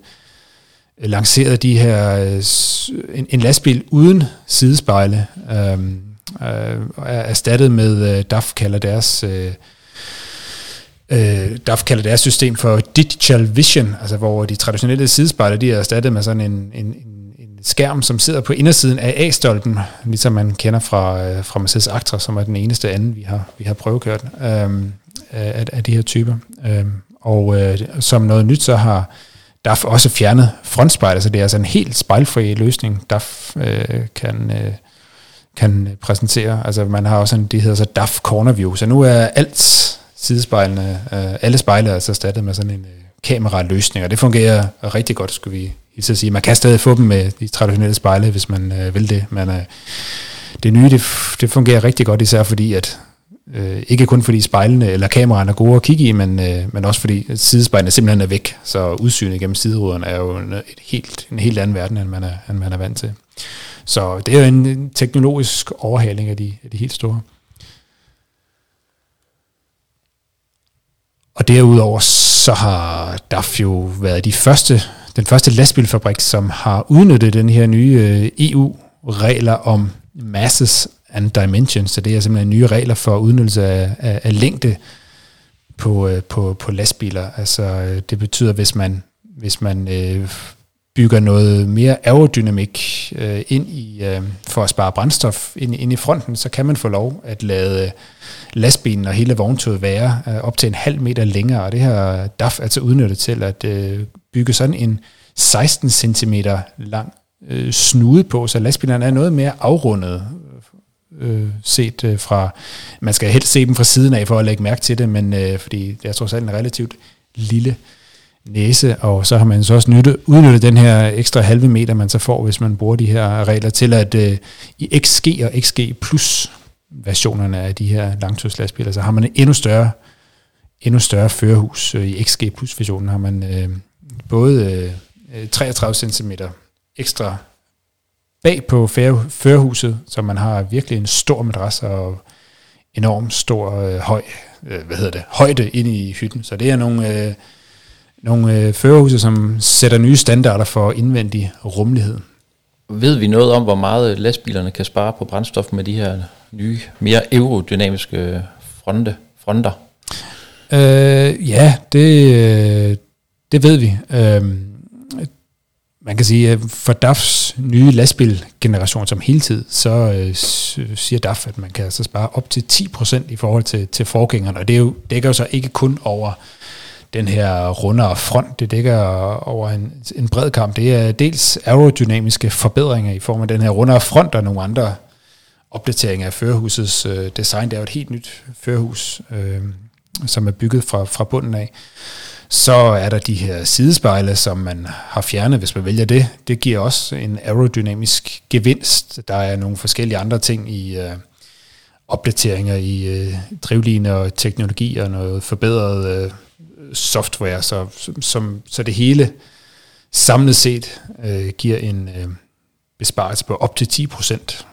lanceret de her, øh, en, en lastbil uden sidespejle, øhm, øh, øh, er erstattet med, øh, DAF kalder deres... Øh, øh, DAF kalder deres system for Digital Vision, altså hvor de traditionelle sidespejle, de er erstattet med sådan en, en, en skærm, som sidder på indersiden af A-stolpen, ligesom man kender fra, øh, fra Mercedes Actra, som er den eneste anden, vi har, vi har prøvekørt øh, af, af de her typer. Øh, og øh, som noget nyt, så har DAF også fjernet frontspejlet, så det er altså en helt spejlfri løsning, DAF øh, kan, øh, kan præsentere. Altså man har også en, det hedder så DAF Corner View, så nu er alt sidespejlene, øh, alle spejle er altså erstattet med sådan en øh, kameraløsning, og det fungerer rigtig godt, skulle vi hilse at sige. Man kan stadig få dem med de traditionelle spejle, hvis man øh, vil det, men øh, det nye, det, det fungerer rigtig godt, især fordi, at øh, ikke kun fordi spejlene eller kameraerne er gode at kigge i, men, øh, men også fordi sidespejlene simpelthen er væk, så udsynet gennem sideruderne er jo en, et helt, en helt anden verden, end man, er, end man er vant til. Så det er jo en teknologisk overhaling af de, af de helt store. Og derudover så har DAF jo været de første, den første lastbilfabrik, som har udnyttet den her nye øh, EU-regler om masses and dimensions. Så det er simpelthen nye regler for udnyttelse af, af, af længde på, øh, på, på lastbiler. Altså øh, det betyder, hvis man, hvis man øh, bygger noget mere aerodynamik øh, ind i, øh, for at spare brændstof ind, ind i fronten, så kan man få lov at lade lastbilen og hele vogntoget være øh, op til en halv meter længere, og det her DAF altså udnyttet til at øh, bygge sådan en 16 cm lang øh, snude på, så lastbilerne er noget mere afrundet øh, øh, set øh, fra, man skal helst se dem fra siden af for at lægge mærke til det, men øh, fordi det er trods alt en relativt lille næse, og så har man så også nyttet, udnyttet den her ekstra halve meter, man så får, hvis man bruger de her regler til, at øh, i XG og XG plus versionerne af de her langtidslastbiler, så har man en endnu større, endnu større førerhus. Øh, I XG plus versionen har man øh, både øh, 33 cm ekstra bag på førerhuset, så man har virkelig en stor madras og enormt stor øh, høj, øh, hvad hedder det, højde inde i hytten. Så det er nogle, øh, nogle øh, førerhuse, som sætter nye standarder for indvendig rummelighed. Ved vi noget om, hvor meget lastbilerne kan spare på brændstof med de her nye, mere aerodynamiske fronte, fronter? Øh, ja, det, øh, det ved vi. Øhm, man kan sige, at for DAFs nye lastbilgeneration som hele tid, så øh, siger DAF, at man kan altså spare op til 10% i forhold til, til forgængerne, og det er jo, dækker jo så ikke kun over den her rundere front, det dækker over en, en bred kamp. Det er dels aerodynamiske forbedringer i form af den her rundere front og nogle andre opdateringer af førerhusets øh, design. Det er jo et helt nyt førerhus, øh, som er bygget fra, fra bunden af. Så er der de her sidespejle, som man har fjernet, hvis man vælger det. Det giver også en aerodynamisk gevinst. Der er nogle forskellige andre ting i øh, opdateringer i øh, drivlinjer og teknologi og noget forbedret øh, software, så, som, så det hele samlet set øh, giver en øh, besparelse på op til 10 procent,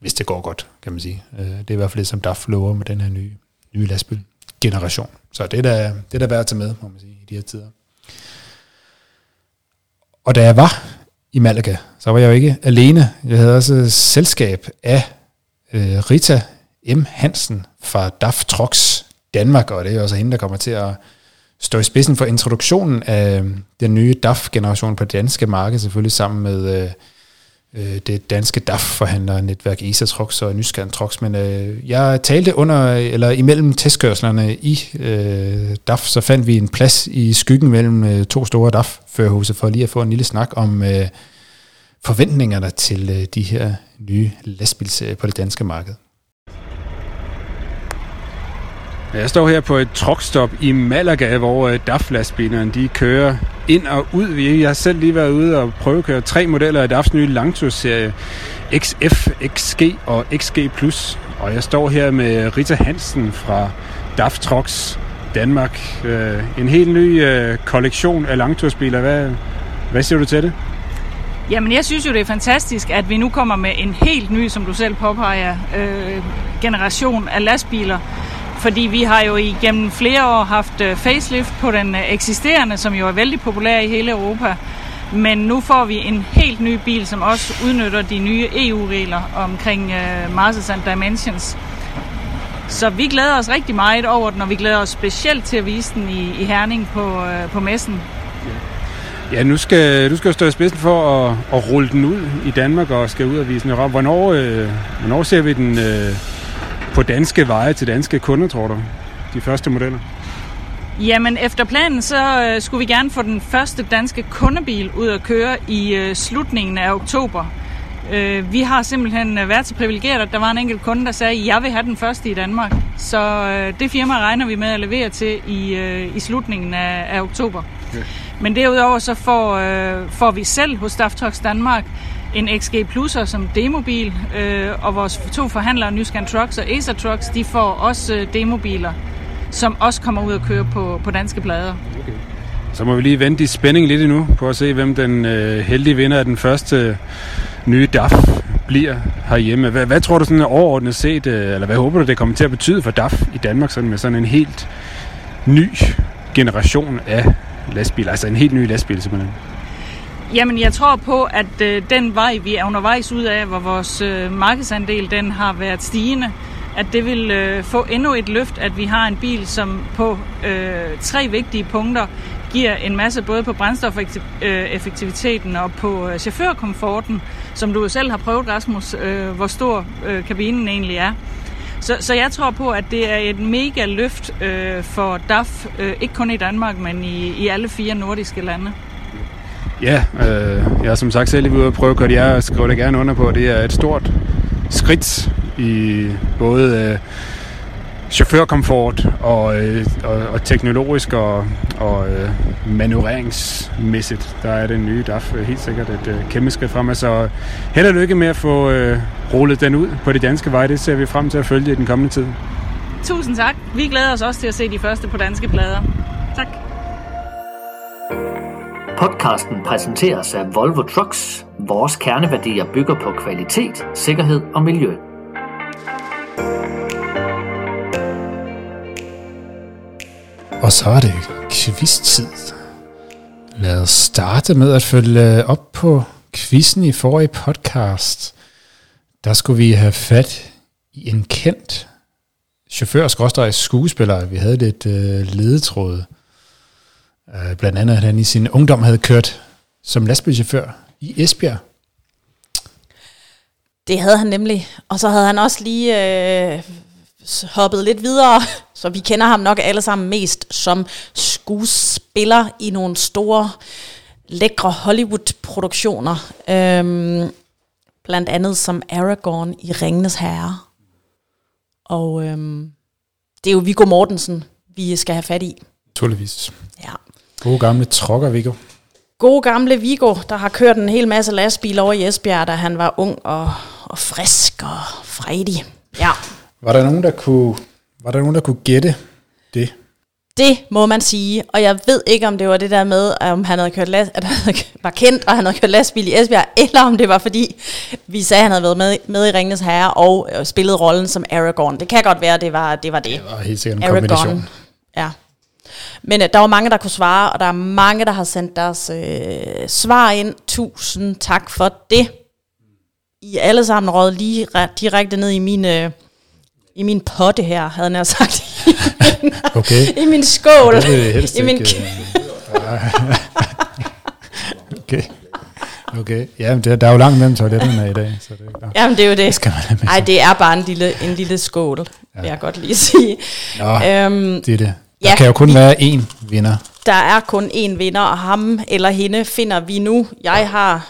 hvis det går godt, kan man sige. Øh, det er i hvert fald det, som DAF lover med den her nye, nye lastbil generation. Så det er da, det er da værd at tage med, må man sige, i de her tider. Og da jeg var i Malaga, så var jeg jo ikke alene. Jeg havde også selskab af øh, Rita M. Hansen fra DAF Trox Danmark, og det er også hende, der kommer til at stå i spidsen for introduktionen af øh, den nye DAF-generation på det danske marked, selvfølgelig sammen med øh, øh det danske DAF-forhandlernetværk ESA Trox og Nyskan Trox, men øh, jeg talte under, eller imellem testkørslerne i øh, DAF, så fandt vi en plads i skyggen mellem øh, to store DAF-førerhuse for lige at få en lille snak om øh, forventningerne til øh, de her nye lastbilserier på det danske marked. Jeg står her på et truckstop i Malaga, hvor øh, DAF-lastbilerne de kører ind og ud. Vi har selv lige været ude og prøve at køre tre modeller af DAFs nye langtursserie XF, XG og XG+. Og jeg står her med Rita Hansen fra DAF Trucks Danmark. Øh, en helt ny øh, kollektion af langtursbiler. Hvad, hvad siger du til det? Jamen, jeg synes jo, det er fantastisk, at vi nu kommer med en helt ny, som du selv påpeger, øh, generation af lastbiler. Fordi vi har jo igennem flere år haft øh, facelift på den øh, eksisterende, som jo er vældig populær i hele Europa. Men nu får vi en helt ny bil, som også udnytter de nye EU-regler omkring øh, uh, Masses and Dimensions. Så vi glæder os rigtig meget over den, og vi glæder os specielt til at vise den i, i Herning på, uh, på messen. Ja, nu skal du skal stå i spidsen for at, at rulle den ud i Danmark og skal ud og vise den. Hvornår, øh, hvornår ser vi den øh, på danske veje til danske kunder, tror du? De første modeller? Jamen, efter planen, så øh, skulle vi gerne få den første danske kundebil ud at køre i øh, slutningen af oktober. Øh, vi har simpelthen været så privilegeret, at der var en enkelt kunde, der sagde, at jeg vil have den første i Danmark. Så øh, det firma regner vi med at levere til i, øh, i slutningen af, af oktober. Okay. Men derudover så får, øh, får vi selv hos Staff Trucks Danmark en XG Plus'er som demobil, øh, og vores to forhandlere, Nyscan Trucks og Acer Trucks, de får også øh, demobiler, som også kommer ud og køre på, på danske plader. Okay. Så må vi lige vente i spænding lidt endnu på at se, hvem den øh, heldige vinder af den første nye DAF bliver herhjemme. Hvad, hvad tror du sådan overordnet set, øh, eller hvad håber du, det kommer til at betyde for DAF i Danmark sådan med sådan en helt ny generation af lastbiler, altså en helt ny lastbil simpelthen? Jamen, jeg tror på, at øh, den vej, vi er undervejs ud af, hvor vores øh, markedsandel den har været stigende, at det vil øh, få endnu et løft, at vi har en bil, som på øh, tre vigtige punkter giver en masse både på brændstofeffektiviteten og på øh, chaufførkomforten, som du selv har prøvet, Rasmus, øh, hvor stor øh, kabinen egentlig er. Så, så jeg tror på, at det er et mega løft øh, for DAF, øh, ikke kun i Danmark, men i, i alle fire nordiske lande. Ja, øh, jeg er som sagt selv ude at prøve at gøre det. Jeg skriver det gerne under på, det er et stort skridt i både øh, chaufførkomfort og, øh, og, og teknologisk og, og øh, manøvreringsmæssigt. Der er den nye DAF øh, helt sikkert et øh, kæmpe skridt fremad. Så held og lykke med at få øh, rullet den ud på de danske veje. Det ser vi frem til at følge i den kommende tid. Tusind tak. Vi glæder os også til at se de første på danske plader. Tak. Podcasten præsenteres af Volvo Trucks. Vores kerneværdier bygger på kvalitet, sikkerhed og miljø. Og så er det quiz-tid. Lad os starte med at følge op på quizzen i forrige podcast. Der skulle vi have fat i en kendt chauffør skuespiller. Vi havde lidt øh, ledetråd. Uh, blandt andet, at han i sin ungdom havde kørt som lastbilchauffør i Esbjerg. Det havde han nemlig. Og så havde han også lige øh, hoppet lidt videre, så vi kender ham nok alle sammen mest som skuespiller i nogle store, lækre Hollywood-produktioner. Øhm, blandt andet som Aragorn i Ringenes Herre. Og øhm, det er jo Viggo Mortensen, vi skal have fat i. Naturligvis. Gode gamle trokker, Viggo. Gode gamle Viggo, der har kørt en hel masse lastbil over i Esbjerg, da han var ung og, og frisk og fredig. Ja. Var der nogen, der kunne, var der nogen, der kunne gætte det? Det må man sige, og jeg ved ikke, om det var det der med, om han havde kørt last, at han var kendt, og han havde kørt lastbil i Esbjerg, eller om det var fordi, vi sagde, at han havde været med, med i Ringens Herre og øh, spillet rollen som Aragorn. Det kan godt være, det var det. Var det. det var helt sikkert en Aragorn. kombination. Ja. Men uh, der var mange, der kunne svare, og der er mange, der har sendt deres øh, svar ind. Tusind tak for det. I alle sammen råd lige direkte ned i min, øh, i min potte her, havde jeg sagt. okay. I min skål. Det I min ikke, okay. Okay, ja, det, der er jo langt mellem toiletterne i dag. Så det, ja. Jamen, det er jo det. Skal man Ej, det er bare en lille, en lille skål, ja. vil jeg godt lige sige. Nå, øhm, det er det. Der ja, kan jo kun vi, være én vinder. Der er kun én vinder, og ham eller hende finder vi nu. Jeg har...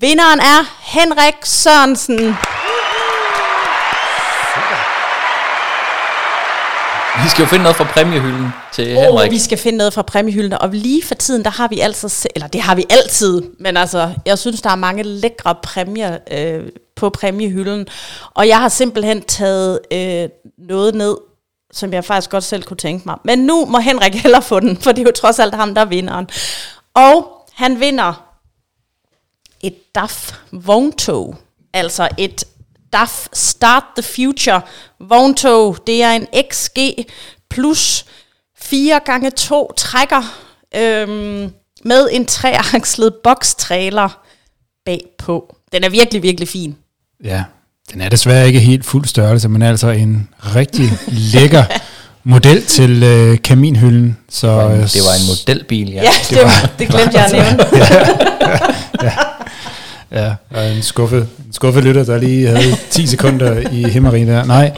Vinderen er Henrik Sørensen. Vi skal jo finde noget fra præmiehylden til oh, Henrik. vi skal finde noget fra præmiehylden, og lige for tiden, der har vi altså, eller det har vi altid, men altså, jeg synes, der er mange lækre præmier øh, på præmiehylden, og jeg har simpelthen taget øh, noget ned, som jeg faktisk godt selv kunne tænke mig. Men nu må Henrik heller få den, for det er jo trods alt ham, der er vinderen. Og han vinder et DAF vogntog, altså et DAF Start the Future vogntog. Det er en XG plus 4 gange 2 trækker øhm, med en treakslet bokstrailer bagpå. Den er virkelig, virkelig fin. Ja, den er desværre ikke helt fuld størrelse, men altså en rigtig lækker model til øh, kaminhylden. Så, Det var en- øh, det var en modelbil, ja. Ja, det, var, det glemte jeg at nævne. Ja, og en skuffet, en skuffet lytter, der lige havde 10 sekunder i himmeri der. Nej,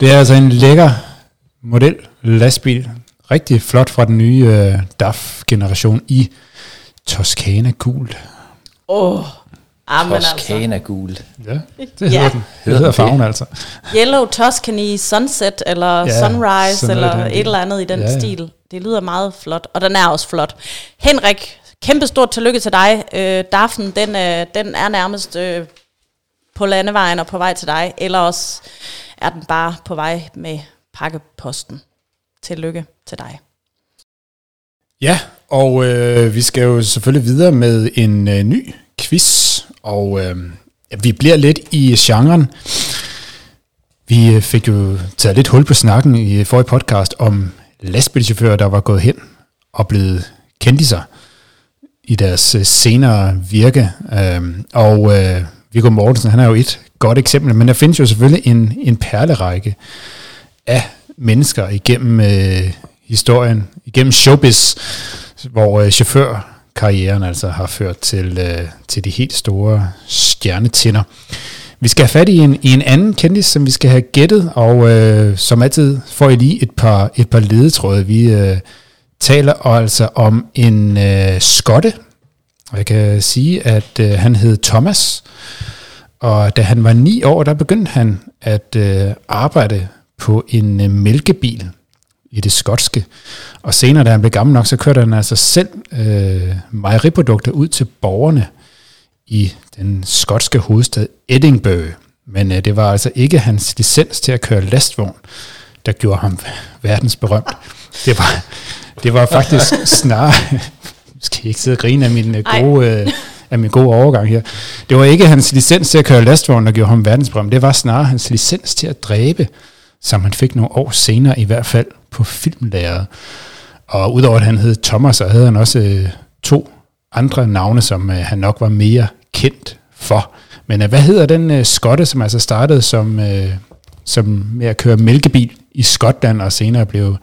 det er altså en lækker model lastbil. Rigtig flot fra den nye øh, DAF-generation i Toscana gul. Åh, oh, amen altså. Toscana gul. Ja, det hedder Ja. den. Det hedder farven altså. Yellow Tuscany Sunset, eller Ja, Sunrise, eller et eller andet i den ja. ja. stil. Det lyder meget flot, og den er også flot. Henrik, kæmpe stort tillykke til dig. Øh, Daffen, den, øh, den er nærmest øh, på landevejen og på vej til dig, eller også er den bare på vej med pakkeposten. Tillykke til dig. Ja, og øh, vi skal jo selvfølgelig videre med en øh, ny quiz, og øh, vi bliver lidt i genren. Vi øh, fik jo taget lidt hul på snakken i forrige podcast om lastbilchauffører, der var gået hen og blevet kendiser i deres øh, senere virke. Øh, og øh, Viggo Mortensen, han er jo et godt eksempel, men der findes jo selvfølgelig en, en perlerække af mennesker igennem øh, historien, igennem showbiz, hvor øh, karrieren altså har ført til, øh, til de helt store stjernetinder. Vi skal have fat i en, i en anden kendis, som vi skal have gættet, og øh, som altid får I lige et par, et par ledetråde. Vi øh, taler altså om en øh, skotte, og jeg kan sige, at øh, han hed Thomas, og da han var ni år, der begyndte han at øh, arbejde på en øh, mælkebil i det skotske. Og senere, da han blev gammel nok, så kørte han altså selv øh, mejeriprodukter ud til borgerne i den skotske hovedstad Edinburgh. Men øh, det var altså ikke hans licens til at køre lastvogn, der gjorde ham verdensberømt. Det var, det var faktisk snarere... skal I ikke sidde og grine af min øh, gode, øh, af min gode overgang her. Det var ikke hans licens til at køre lastvogn, der gjorde ham verdensberømt. Det var snarere hans licens til at dræbe, som han fik nogle år senere i hvert fald på filmlæret. Og udover at han hed Thomas, så havde han også øh, to andre navne, som øh, han nok var mere kendt for. Men øh, hvad hedder den øh, skotte, som altså startede som, øh, som med at køre mælkebil i Skotland, og senere blev,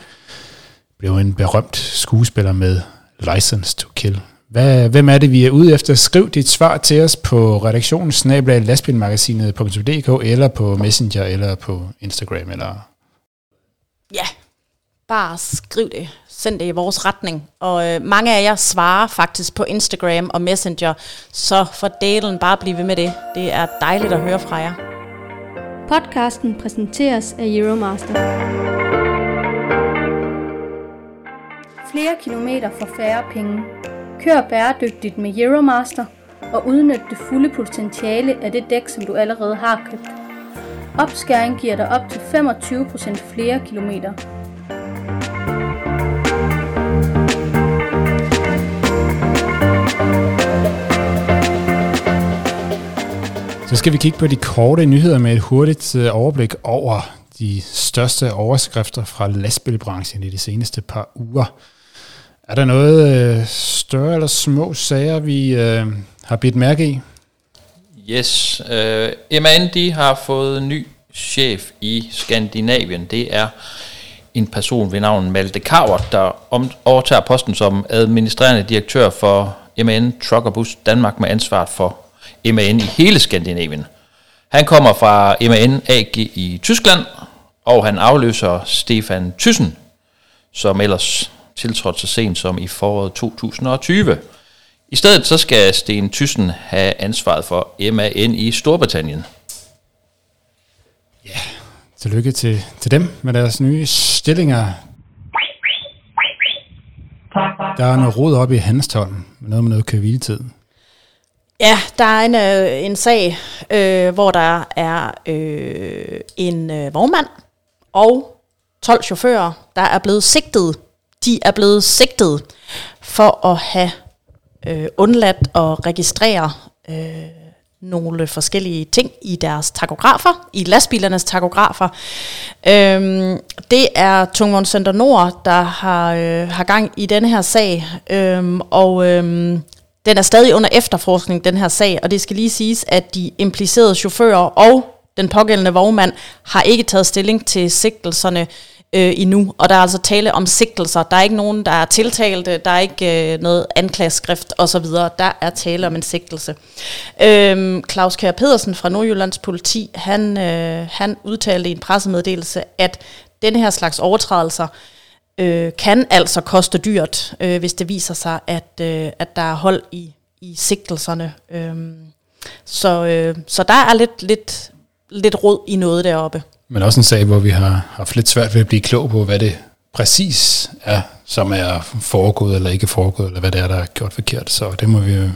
blev en berømt skuespiller med License to Kill. Hvad, hvem er det, vi er ude efter? Skriv dit svar til os på redaktionen snablag lastbilmagasinet.dk eller på Messenger eller på Instagram. Eller Ja, bare skriv det. Send det i vores retning. Og øh, mange af jer svarer faktisk på Instagram og Messenger, så for delen bare bliv ved med det. Det er dejligt at høre fra jer. Podcasten præsenteres af Euromaster. Flere kilometer for færre penge. Kør bæredygtigt med Euromaster og udnyt det fulde potentiale af det dæk, som du allerede har købt. Opskæring giver dig op til 25% flere kilometer. Så skal vi kigge på de korte nyheder med et hurtigt øh, overblik over de største overskrifter fra lastbilbranchen i de seneste par uger. Er der noget øh, større eller små sager, vi øh, har bidt mærke i? Yes. Øh, MAN de har fået ny chef i Skandinavien. Det er en person ved navn Malte Kavert, der om, overtager posten som administrerende direktør for MAN Truck og Bus Danmark med ansvar for MAN i hele Skandinavien. Han kommer fra MAN AG i Tyskland, og han afløser Stefan Thyssen, som ellers tiltrådte så sent som i foråret 2020. I stedet så skal Sten Thyssen have ansvaret for MAN i Storbritannien. Tillykke til, til dem med deres nye stillinger. Der er noget rod op i Hanstholm, noget med noget køreviltid. Ja, der er en, øh, en sag, øh, hvor der er øh, en øh, vognmand og 12 chauffører, der er blevet sigtet. De er blevet sigtet for at have øh, undladt at registrere øh, nogle forskellige ting i deres takografer, i lastbilernes takografer. Øhm, det er Tungvognscenter Nord, der har, øh, har gang i denne her sag, øhm, og øhm, den er stadig under efterforskning, den her sag, og det skal lige siges, at de implicerede chauffører og den pågældende vognmand har ikke taget stilling til sigtelserne øh, endnu, og der er altså tale om sigtelser. Der er ikke nogen, der er tiltalte, der er ikke øh, noget anklageskrift osv. Der er tale om en sigtelse. Øh, Claus Kjær Pedersen fra Nordjyllands politi, han, øh, han udtalte i en pressemeddelelse, at denne her slags overtrædelser øh, kan altså koste dyrt, øh, hvis det viser sig, at, øh, at der er hold i, i sigtelserne. Øh, så, øh, så der er lidt, lidt, lidt rod i noget deroppe. Men også en sag, hvor vi har haft lidt svært ved at blive klog på, hvad det præcis er, som er foregået eller ikke foregået, eller hvad det er, der er gjort forkert. Så det må vi jo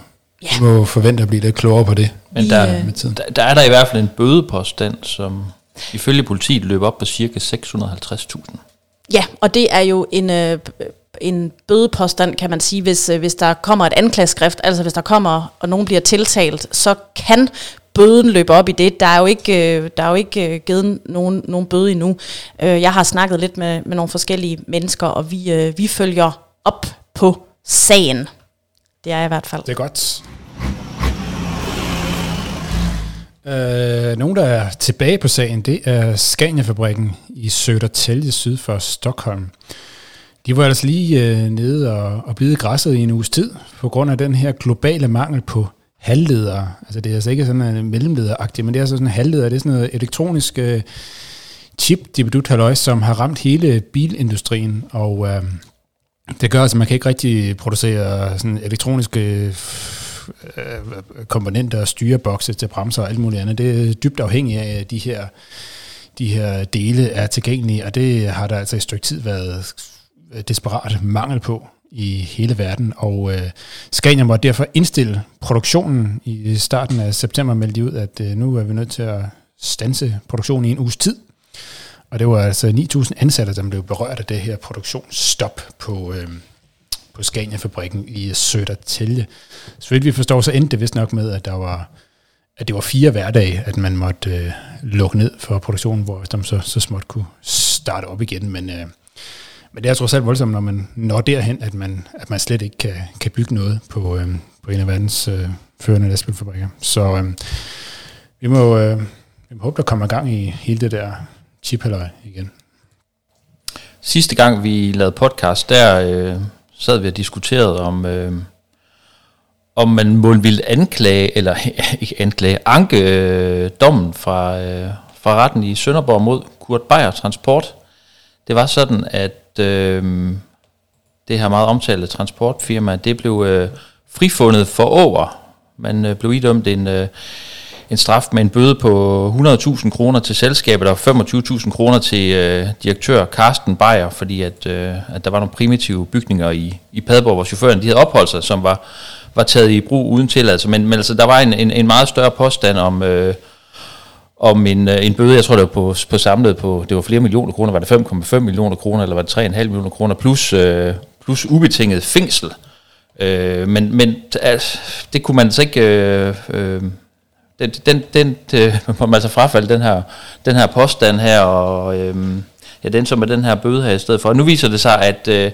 ja. vi må forvente at blive lidt klogere på det. Men der, med tiden. Der, der er der i hvert fald en bødepåstand, som ifølge politiet løber op på cirka 650.000. Ja, og det er jo en, øh, en bødepåstand, kan man sige, hvis, øh, hvis der kommer et anklageskrift, altså hvis der kommer, og nogen bliver tiltalt, så kan bøden løber op i det. Der er jo ikke, øh, der er jo ikke øh, givet nogen, nogen bøde endnu. Øh, jeg har snakket lidt med, med nogle forskellige mennesker, og vi, vi følger op på sagen. Det er jeg i hvert fald. Det er godt. Øh, nogen, der er tilbage på sagen, det er Scania-fabrikken i Södertälje syd for Stockholm. De var altså lige øh, nede og, og blive græsset i en uges tid, på grund af den her globale mangel på halvledere. Altså det er altså ikke sådan en mellemlederagtigt, men det er altså sådan en halvleder. Det er sådan noget elektronisk øh, chip, dibidut halløj, som har ramt hele bilindustrien, og øh, det gør altså, at man kan ikke rigtig producere sådan elektroniske øh, komponenter, styrebokse til bremser og alt muligt andet. Det er dybt afhængigt af, at de her, de her dele er tilgængelige, og det har der altså i et stykke tid været desperat mangel på i hele verden, og øh, Scania måtte derfor indstille produktionen i starten af september, meldte ud, at øh, nu er vi nødt til at stanse produktionen i en uges tid. Og det var altså 9.000 ansatte, der blev berørt af det her produktionsstop på, øh, på Scania-fabrikken i Sødertælje. Så vidt vi forstår, så endte det vist nok med, at der var at det var fire hverdage, at man måtte øh, lukke ned for produktionen, hvor de så, så småt kunne starte op igen. Men øh, men det er trods alt voldsomt, når man når derhen, at man, at man slet ikke kan, kan bygge noget på, øh, på en af verdens øh, førende lastbilfabrikker. Så øh, vi, må, øh, vi må håbe, der kommer gang i hele det der chip igen. Sidste gang vi lavede podcast, der øh, sad vi og diskuterede om, øh, om man må ville anklage, eller ikke anklage, anke øh, dommen fra, øh, fra retten i Sønderborg mod Kurt Beyer Transport. Det var sådan, at øh, det her meget omtalte transportfirma, det blev øh, frifundet for over. Man øh, blev idømt en, øh, en straf med en bøde på 100.000 kroner til selskabet og 25.000 kroner til øh, direktør Carsten Beyer, fordi at, øh, at der var nogle primitive bygninger i, i Padborg, hvor chaufføren de havde opholdt sig, som var, var taget i brug uden tilladelse. Men, men altså, der var en, en, en meget større påstand om... Øh, om en, øh, en bøde, jeg tror det var på, på samlet på, det var flere millioner kroner, var det 5,5 millioner kroner, eller var det 3,5 millioner kroner, plus, øh, plus ubetinget fængsel. Øh, men men altså, det kunne man altså ikke, øh, øh, den, den, den det, øh, må man altså frafalde den her, den her påstand her, og øh, ja, den som er den her bøde her i stedet for. Nu viser det sig, at øh,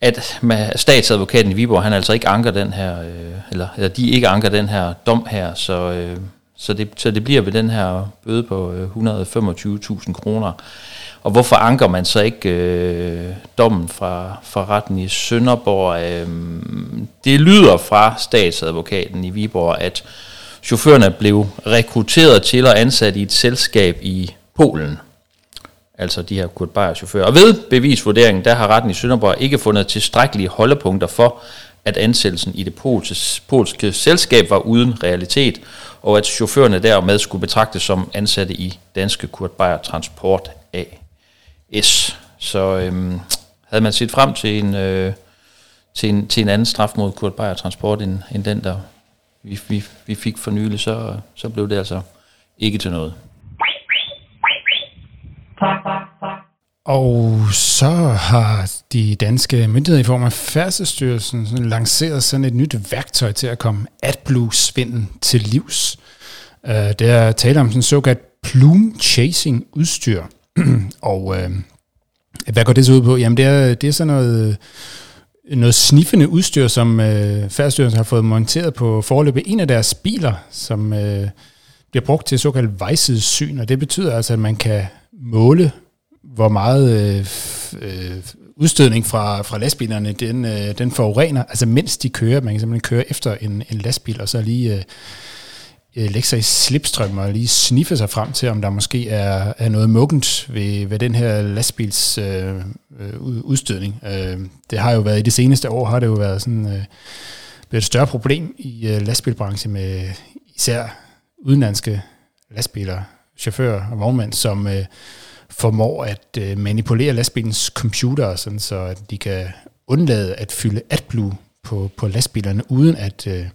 at med statsadvokaten i Viborg, han altså ikke anker den her, øh, eller, eller de ikke anker den her dom her, så, øh, så det, så det bliver ved den her bøde på øh, 125.000 kroner. Og hvorfor anker man så ikke øh, dommen fra, fra retten i Sønderborg? Øh, det lyder fra statsadvokaten i Viborg, at chaufførerne blev rekrutteret til og ansat i et selskab i Polen. Altså de her Kurt Beyer chauffører. Og ved bevisvurderingen, der har retten i Sønderborg ikke fundet tilstrækkelige holdepunkter for, at ansættelsen i det polske, polske selskab var uden realitet, og at chaufførerne dermed skulle betragtes som ansatte i danske Kurt Beyer Transport AS. Så øhm, havde man set frem til en, øh, til, en, til en anden straf mod Kurt Beyer Transport end, end den, der vi, vi, vi fik for nylig, så, så blev det altså ikke til noget. Og så har de danske myndigheder i form af Færdselsstyrelsen lanceret sådan et nyt værktøj til at komme AdBlue-svinden til livs. Øh, uh, det er tale om sådan såkaldt plume chasing udstyr. og uh, hvad går det så ud på? Jamen det er, det er sådan noget, noget sniffende udstyr, som uh, Færdselsstyrelsen har fået monteret på forløbet en af deres biler, som uh, bliver brugt til såkaldt vejsidssyn, og det betyder altså, at man kan måle hvor meget øh, øh, udstødning fra, fra lastbilerne, den, øh, den forurener, altså mens de kører. Man kan simpelthen køre efter en, en lastbil, og så lige øh, øh, lægge sig i slipstrøm og lige sniffe sig frem til, om der måske er, er noget muggent ved, ved den her lastbils øh, øh, udstødning. Øh, det har jo været, i de seneste år har det jo været sådan, øh, et større problem i øh, lastbilbranchen med især udenlandske lastbiler, chauffører og vognmænd, som øh, formår at øh, manipulere lastbilens computer, sådan så at de kan undlade at fylde AdBlue på, på lastbilerne, uden at øh,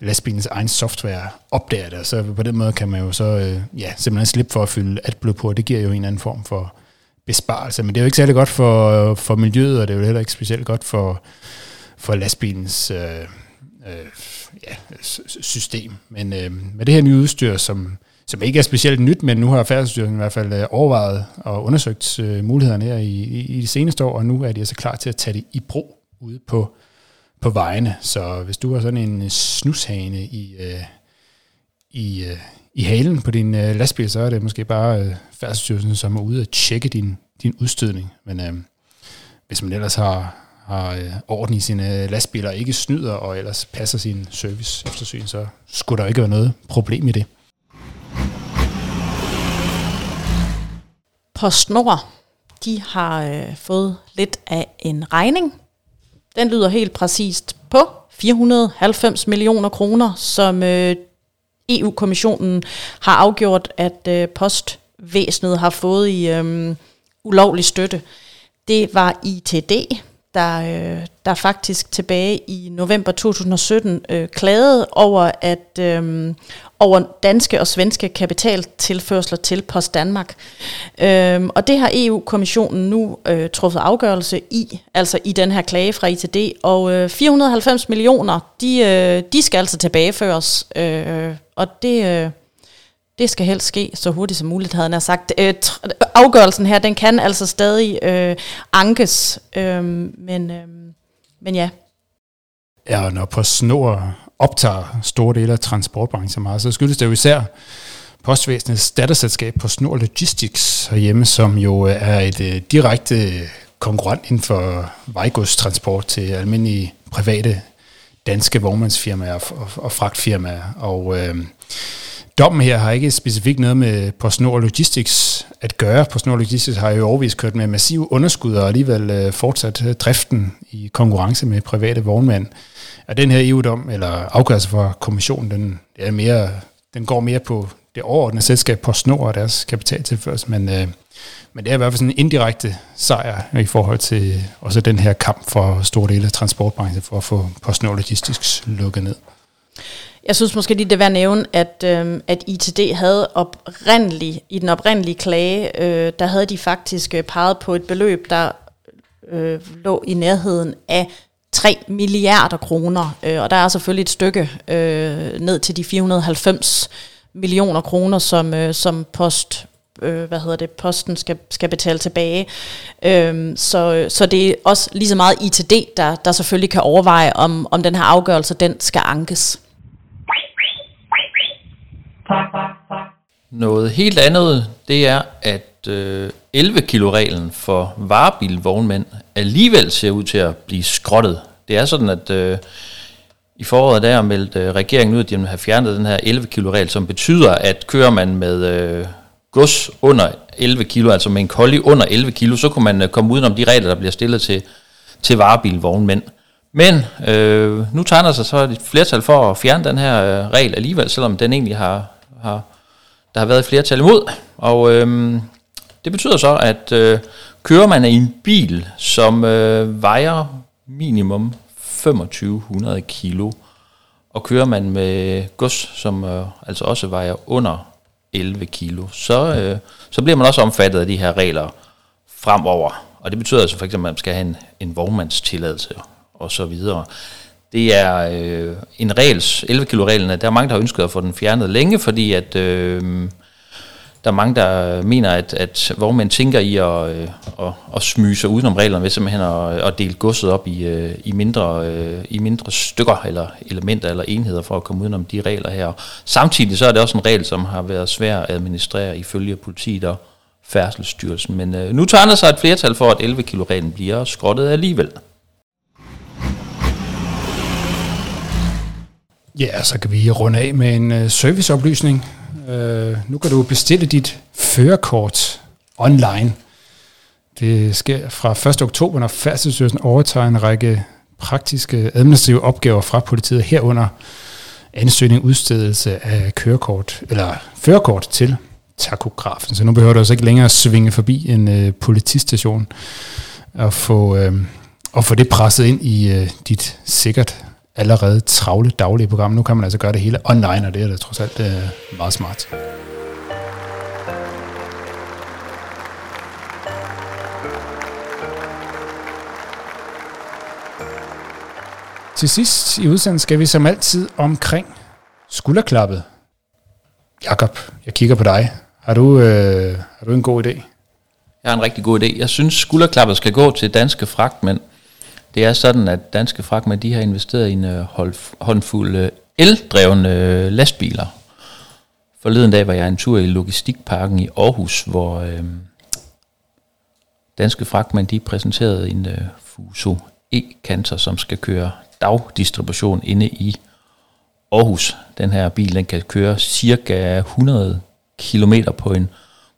lastbilens egen software opdager det. Så på den måde kan man jo så øh, ja, simpelthen slippe for at fylde AdBlue på, og det giver jo en eller anden form for besparelse. Men det er jo ikke særlig godt for, for miljøet, og det er jo heller ikke specielt godt for, for lastbilens øh, øh, ja, system. Men øh, med det her nye udstyr, som som ikke er specielt nyt, men nu har Færdsstyrelsen i hvert fald øh, overvejet og undersøgt øh, mulighederne her i, i, i de seneste år, og nu er de altså klar til at tage det i brug ude på, på vejene. Så hvis du har sådan en øh, snushane i, øh, i, øh, i halen på din øh, lastbil, så er det måske bare øh, Færdsstyrelsen, som er ude og tjekke din, din udstødning. Men øh, hvis man ellers har, har øh, orden i sine øh, lastbiler og ikke snyder og ellers passer sin service eftersyn, så skulle der ikke være noget problem i det. PostNord, de har øh, fået lidt af en regning. Den lyder helt præcist på 490 millioner kroner, som øh, EU-kommissionen har afgjort, at øh, postvæsenet har fået i øh, ulovlig støtte. Det var ITD, der, øh, der faktisk tilbage i november 2017 øh, klagede over, at øh, over danske og svenske kapitaltilførsler til Post Danmark. Øh, og det har EU-kommissionen nu øh, truffet afgørelse i, altså i den her klage fra ITD, og øh, 490 millioner, de, øh, de skal altså tilbageføres, øh, og det... Øh, det skal helst ske så hurtigt som muligt, havde han sagt. Øh, afgørelsen her, den kan altså stadig øh, ankes, øh, men, øh, men ja. Ja, og når på snor optager store dele af transportbranchen meget, så skyldes det jo især postvæsenets datterselskab på Snor Logistics herhjemme, som jo øh, er et øh, direkte konkurrent inden for vejgodstransport til almindelige private danske vognmandsfirmaer og, og, og fragtfirmaer. Og øh, dommen her har ikke specifikt noget med PostNord Logistics at gøre. PostNord Logistics har jo overvist kørt med massive underskud og alligevel øh, fortsat øh, driften i konkurrence med private vognmænd Og den her EU-dom, eller afgørelse fra kommissionen, den, er mere, den går mere på det overordnede selskab PostNord og deres kapitaltilførsel, men, øh, men det er i hvert fald sådan en indirekte sejr i forhold til også den her kamp for store dele af transportbranchen for at få PostNord Logistics lukket ned. Jeg synes måske lige det er værd at nævne, at, øh, at ITD havde oprindelig, i den oprindelige klage, øh, der havde de faktisk øh, peget på et beløb, der øh, lå i nærheden af 3 milliarder kroner, øh, og der er selvfølgelig et stykke øh, ned til de 490 millioner kroner, som, øh, som post øh, hvad hedder det, posten skal, skal betale tilbage. Øhm, så, så det er også lige så meget ITD, der, der selvfølgelig kan overveje, om, om den her afgørelse, den skal ankes. Noget helt andet, det er, at øh, 11 kilo reglen for varebilvognmænd alligevel ser ud til at blive skrottet. Det er sådan, at øh, i foråret der meldte øh, regeringen ud, at de vil fjernet den her 11 kilo regel, som betyder, at kører man med øh, gods under 11 kilo, altså med en kolli under 11 kilo, så kunne man øh, komme udenom de regler, der bliver stillet til, til varebilvognmænd. Men øh, nu tegner sig så et flertal for at fjerne den her øh, regel alligevel, selvom den egentlig har, har der har været flertal imod. Og øh, det betyder så, at øh, kører man i en bil, som øh, vejer minimum 2500 kilo, og kører man med gods, som øh, altså også vejer under 11 kilo, så, øh, så bliver man også omfattet af de her regler fremover. Og det betyder altså for eksempel, at man skal have en, en vognmandstilladelse og så videre. Det er øh, en regels, 11 kilo reglen, der er mange, der har ønsket at få den fjernet længe, fordi at øh, der er mange, der mener, at, at vognmænd tænker i at, øh, at, at smyge sig udenom reglerne ved simpelthen at, at dele godset op i, øh, i, mindre, øh, i mindre stykker eller elementer eller enheder for at komme udenom de regler her. Samtidig så er det også en regel, som har været svær at administrere ifølge politiet og Færdselsstyrelsen. Men øh, nu tegner sig et flertal for, at 11 kilo reglen bliver skrottet alligevel. Ja, så kan vi runde af med en øh, serviceoplysning. Uh, nu kan du bestille dit førerkort online. Det sker fra 1. oktober, når Færdselsstyrelsen overtager en række praktiske administrative opgaver fra politiet herunder ansøgning udstedelse af kørekort, eller førerkort til takografen. Så nu behøver du altså ikke længere at svinge forbi en øh, politistation og få, øh, og få det presset ind i øh, dit sikkert allerede travle daglige program. Nu kan man altså gøre det hele online, og det er da trods alt uh, meget smart. Til sidst i udsendelsen skal vi som altid omkring skulderklappet. Jakob, jeg kigger på dig. Har du, øh, har du en god idé? Jeg har en rigtig god idé. Jeg synes, skulderklappet skal gå til danske fragtmænd. Det er sådan, at danske fragtmænd de har investeret i en øh, håndfuld øh, eldrevne øh, lastbiler. Forleden dag var jeg en tur i Logistikparken i Aarhus, hvor øh, danske fragtmænd de præsenterede en øh, Fuso E-Canter, som skal køre dagdistribution inde i Aarhus. Den her bil den kan køre cirka 100 km på en,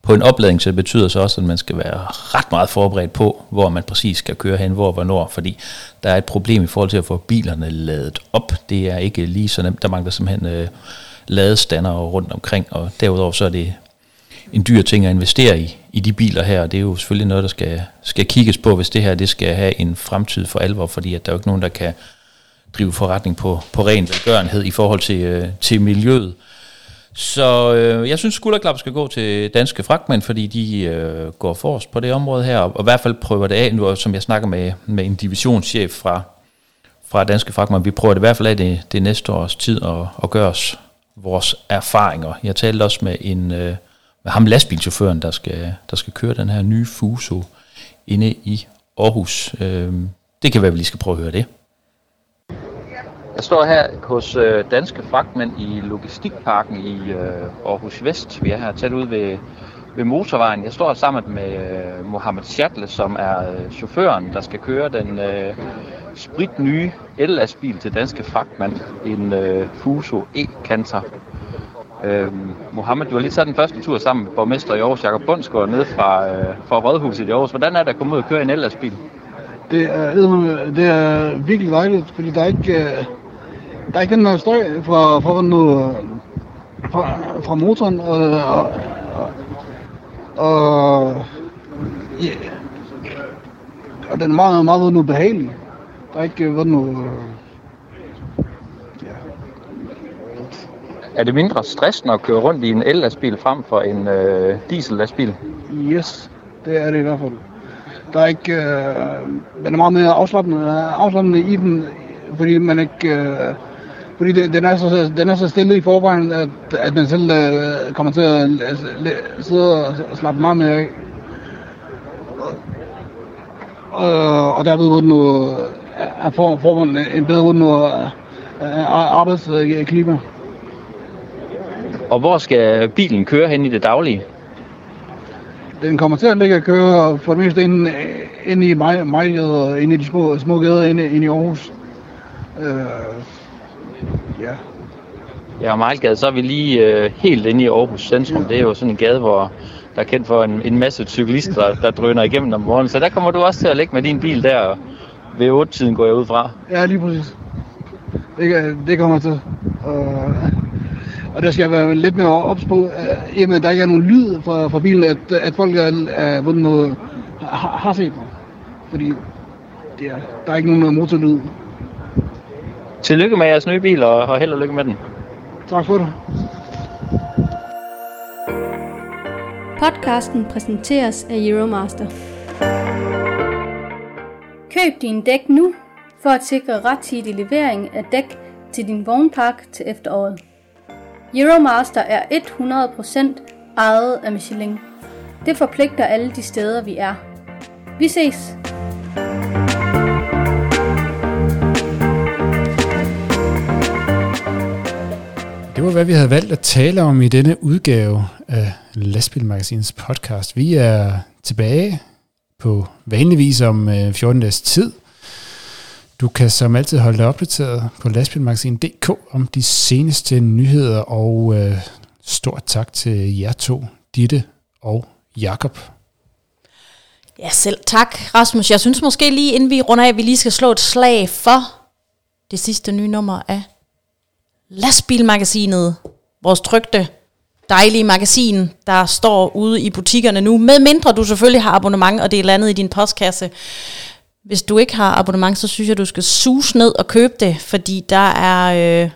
på en opladning, så det betyder så også, at man skal være ret meget forberedt på, hvor man præcis skal køre hen, hvor og hvornår, fordi der er et problem i forhold til at få bilerne ladet op. Det er ikke lige så nemt. Der mangler simpelthen øh, ladestander rundt omkring, og derudover så er det en dyr ting at investere i, i de biler her, og det er jo selvfølgelig noget, der skal, skal kigges på, hvis det her det skal have en fremtid for alvor, fordi at der er jo ikke nogen, der kan drive forretning på, på ren velgørenhed i forhold til, øh, til miljøet. Så øh, jeg synes, skulderklap skal gå til danske fragtmænd, fordi de øh, går forrest på det område her, og i hvert fald prøver det af nu, som jeg snakker med, med en divisionschef fra, fra danske fragtmænd. Vi prøver det i hvert fald af det, det næste års tid at, at gøre os vores erfaringer. Jeg talte også med en øh, med ham lastbilchaufføren, der skal, der skal køre den her nye Fuso inde i Aarhus. Øh, det kan være, at vi lige skal prøve at høre det. Jeg står her hos øh, danske fragtmænd i Logistikparken i øh, Aarhus Vest. Vi er her tæt ude ved, ved motorvejen. Jeg står sammen med øh, Mohammed Shatle, som er øh, chaufføren, der skal køre den øh, spritnye el-lastbil til danske Fragtmænd. en øh, Fuso E-Canter. Øh, Mohammed, du har lige taget den første tur sammen med borgmester i Aarhus, Jakob Bundsgaard, ned fra, øh, fra Rådhuset i Aarhus. Hvordan er det at komme ud og køre en el-lastbil? Det er, det er virkelig dejligt, fordi der er ikke, øh, der er ikke den der støj fra, fra, nu, fra, fra motoren, og, og, og, ja, og den er meget, meget nu behagelig. Der er ikke været noget... Er det mindre stressende at køre rundt i en el-lastbil frem for en øh, diesel-lastbil? Yes, det er det i hvert fald. Der er ikke... Øh, den er meget mere afslappende, afslappende i den, fordi man ikke... Øh, fordi det, den, er så, den er så stille i forvejen, at, at man selv øh, kommer til at sidde og slappe meget mere af. Og, og derved vil nu, er får, får man en bedre nu, arbejdsklima. Og hvor skal bilen køre hen i det daglige? Den kommer til at ligge og køre for det meste inde, inde i mig, og inde i de små, små gader inde, inde i Aarhus. Øh, ja. Ja, Mejlgade, så er vi lige øh, helt inde i Aarhus centrum. Det er jo sådan en gade, hvor der er kendt for en, en masse cyklister, der, der drøner igennem om morgenen. Så der kommer du også til at ligge med din bil der ved 8-tiden går jeg ud fra. Ja, lige præcis. Det, det kommer til. Og, og der skal være lidt mere ops på, at, jamen, der ikke er nogen lyd fra, fra bilen, at, at folk er, er noget, har, har set mig. Fordi det er, der er ikke nogen motorlyd. Tillykke med jeres nye bil, og held og lykke med den. Tak for det. Podcasten præsenteres af Euromaster. Køb din dæk nu for at sikre rettidig levering af dæk til din vognpark til efteråret. Euromaster er 100% ejet af Michelin. Det forpligter alle de steder, vi er. Vi ses! Var, hvad vi havde valgt at tale om i denne udgave af Lastbilmagasins podcast. Vi er tilbage på vanligvis om øh, 14 dages tid. Du kan som altid holde dig opdateret på lastbilmagasin.dk om de seneste nyheder, og øh, stort tak til jer to, Ditte og Jakob. Ja, selv tak, Rasmus. Jeg synes måske lige, inden vi runder af, at vi lige skal slå et slag for det sidste nye nummer af Lastbilmagasinet, vores trygte, dejlige magasin, der står ude i butikkerne nu, med mindre du selvfølgelig har abonnement, og det er landet i din postkasse. Hvis du ikke har abonnement, så synes jeg, du skal sus ned og købe det, fordi der er øh,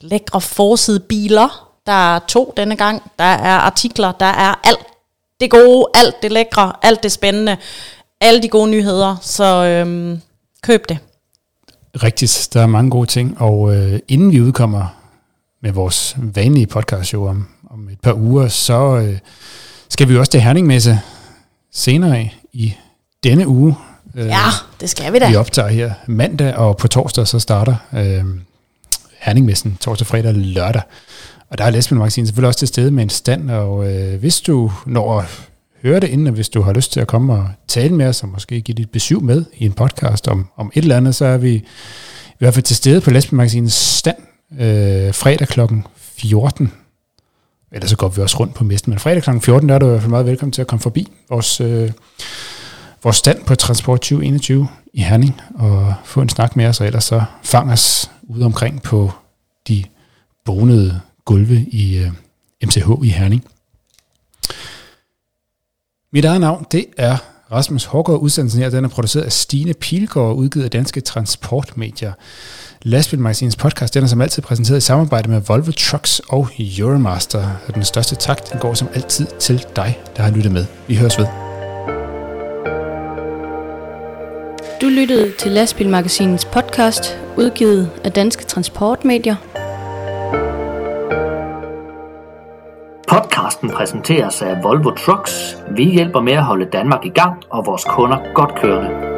lækre forside biler. Der er to denne gang. Der er artikler. Der er alt det gode, alt det lækre, alt det spændende. Alle de gode nyheder. Så øh, køb det. Rigtigt, der er mange gode ting, og øh, inden vi udkommer med vores vanlige podcast show om, om et par uger, så øh, skal vi også til Herningmesse senere i denne uge. Øh, ja, det skal vi da. Vi optager her mandag, og på torsdag så starter øh, Herningmessen torsdag, fredag og lørdag. Og der er Lesbian Magasin selvfølgelig også til stede med en stand, og øh, hvis du når høre det inden, og hvis du har lyst til at komme og tale med os, og måske give dit besøg med i en podcast om, om et eller andet, så er vi i hvert fald til stede på Lesbian stand øh, fredag kl. 14. Ellers så går vi også rundt på mesten, men fredag kl. 14, der er du i hvert fald meget velkommen til at komme forbi vores, øh, vores stand på Transport 2021 i Herning, og få en snak med os, og ellers så fang os ude omkring på de bonede gulve i øh, MCH i Herning. Mit eget navn, det er Rasmus Hågaard. Udsendelsen her, den er produceret af Stine Pilgaard og udgivet af Danske Transportmedier. Lastbilmagasinets podcast, den er som altid præsenteret i samarbejde med Volvo Trucks og Euromaster. Og den største tak, den går som altid til dig, der har lyttet med. Vi høres ved. Du lyttede til Lastbilmagasinets podcast, udgivet af Danske Transportmedier Podcasten præsenteres af Volvo Trucks. Vi hjælper med at holde Danmark i gang og vores kunder godt kørende.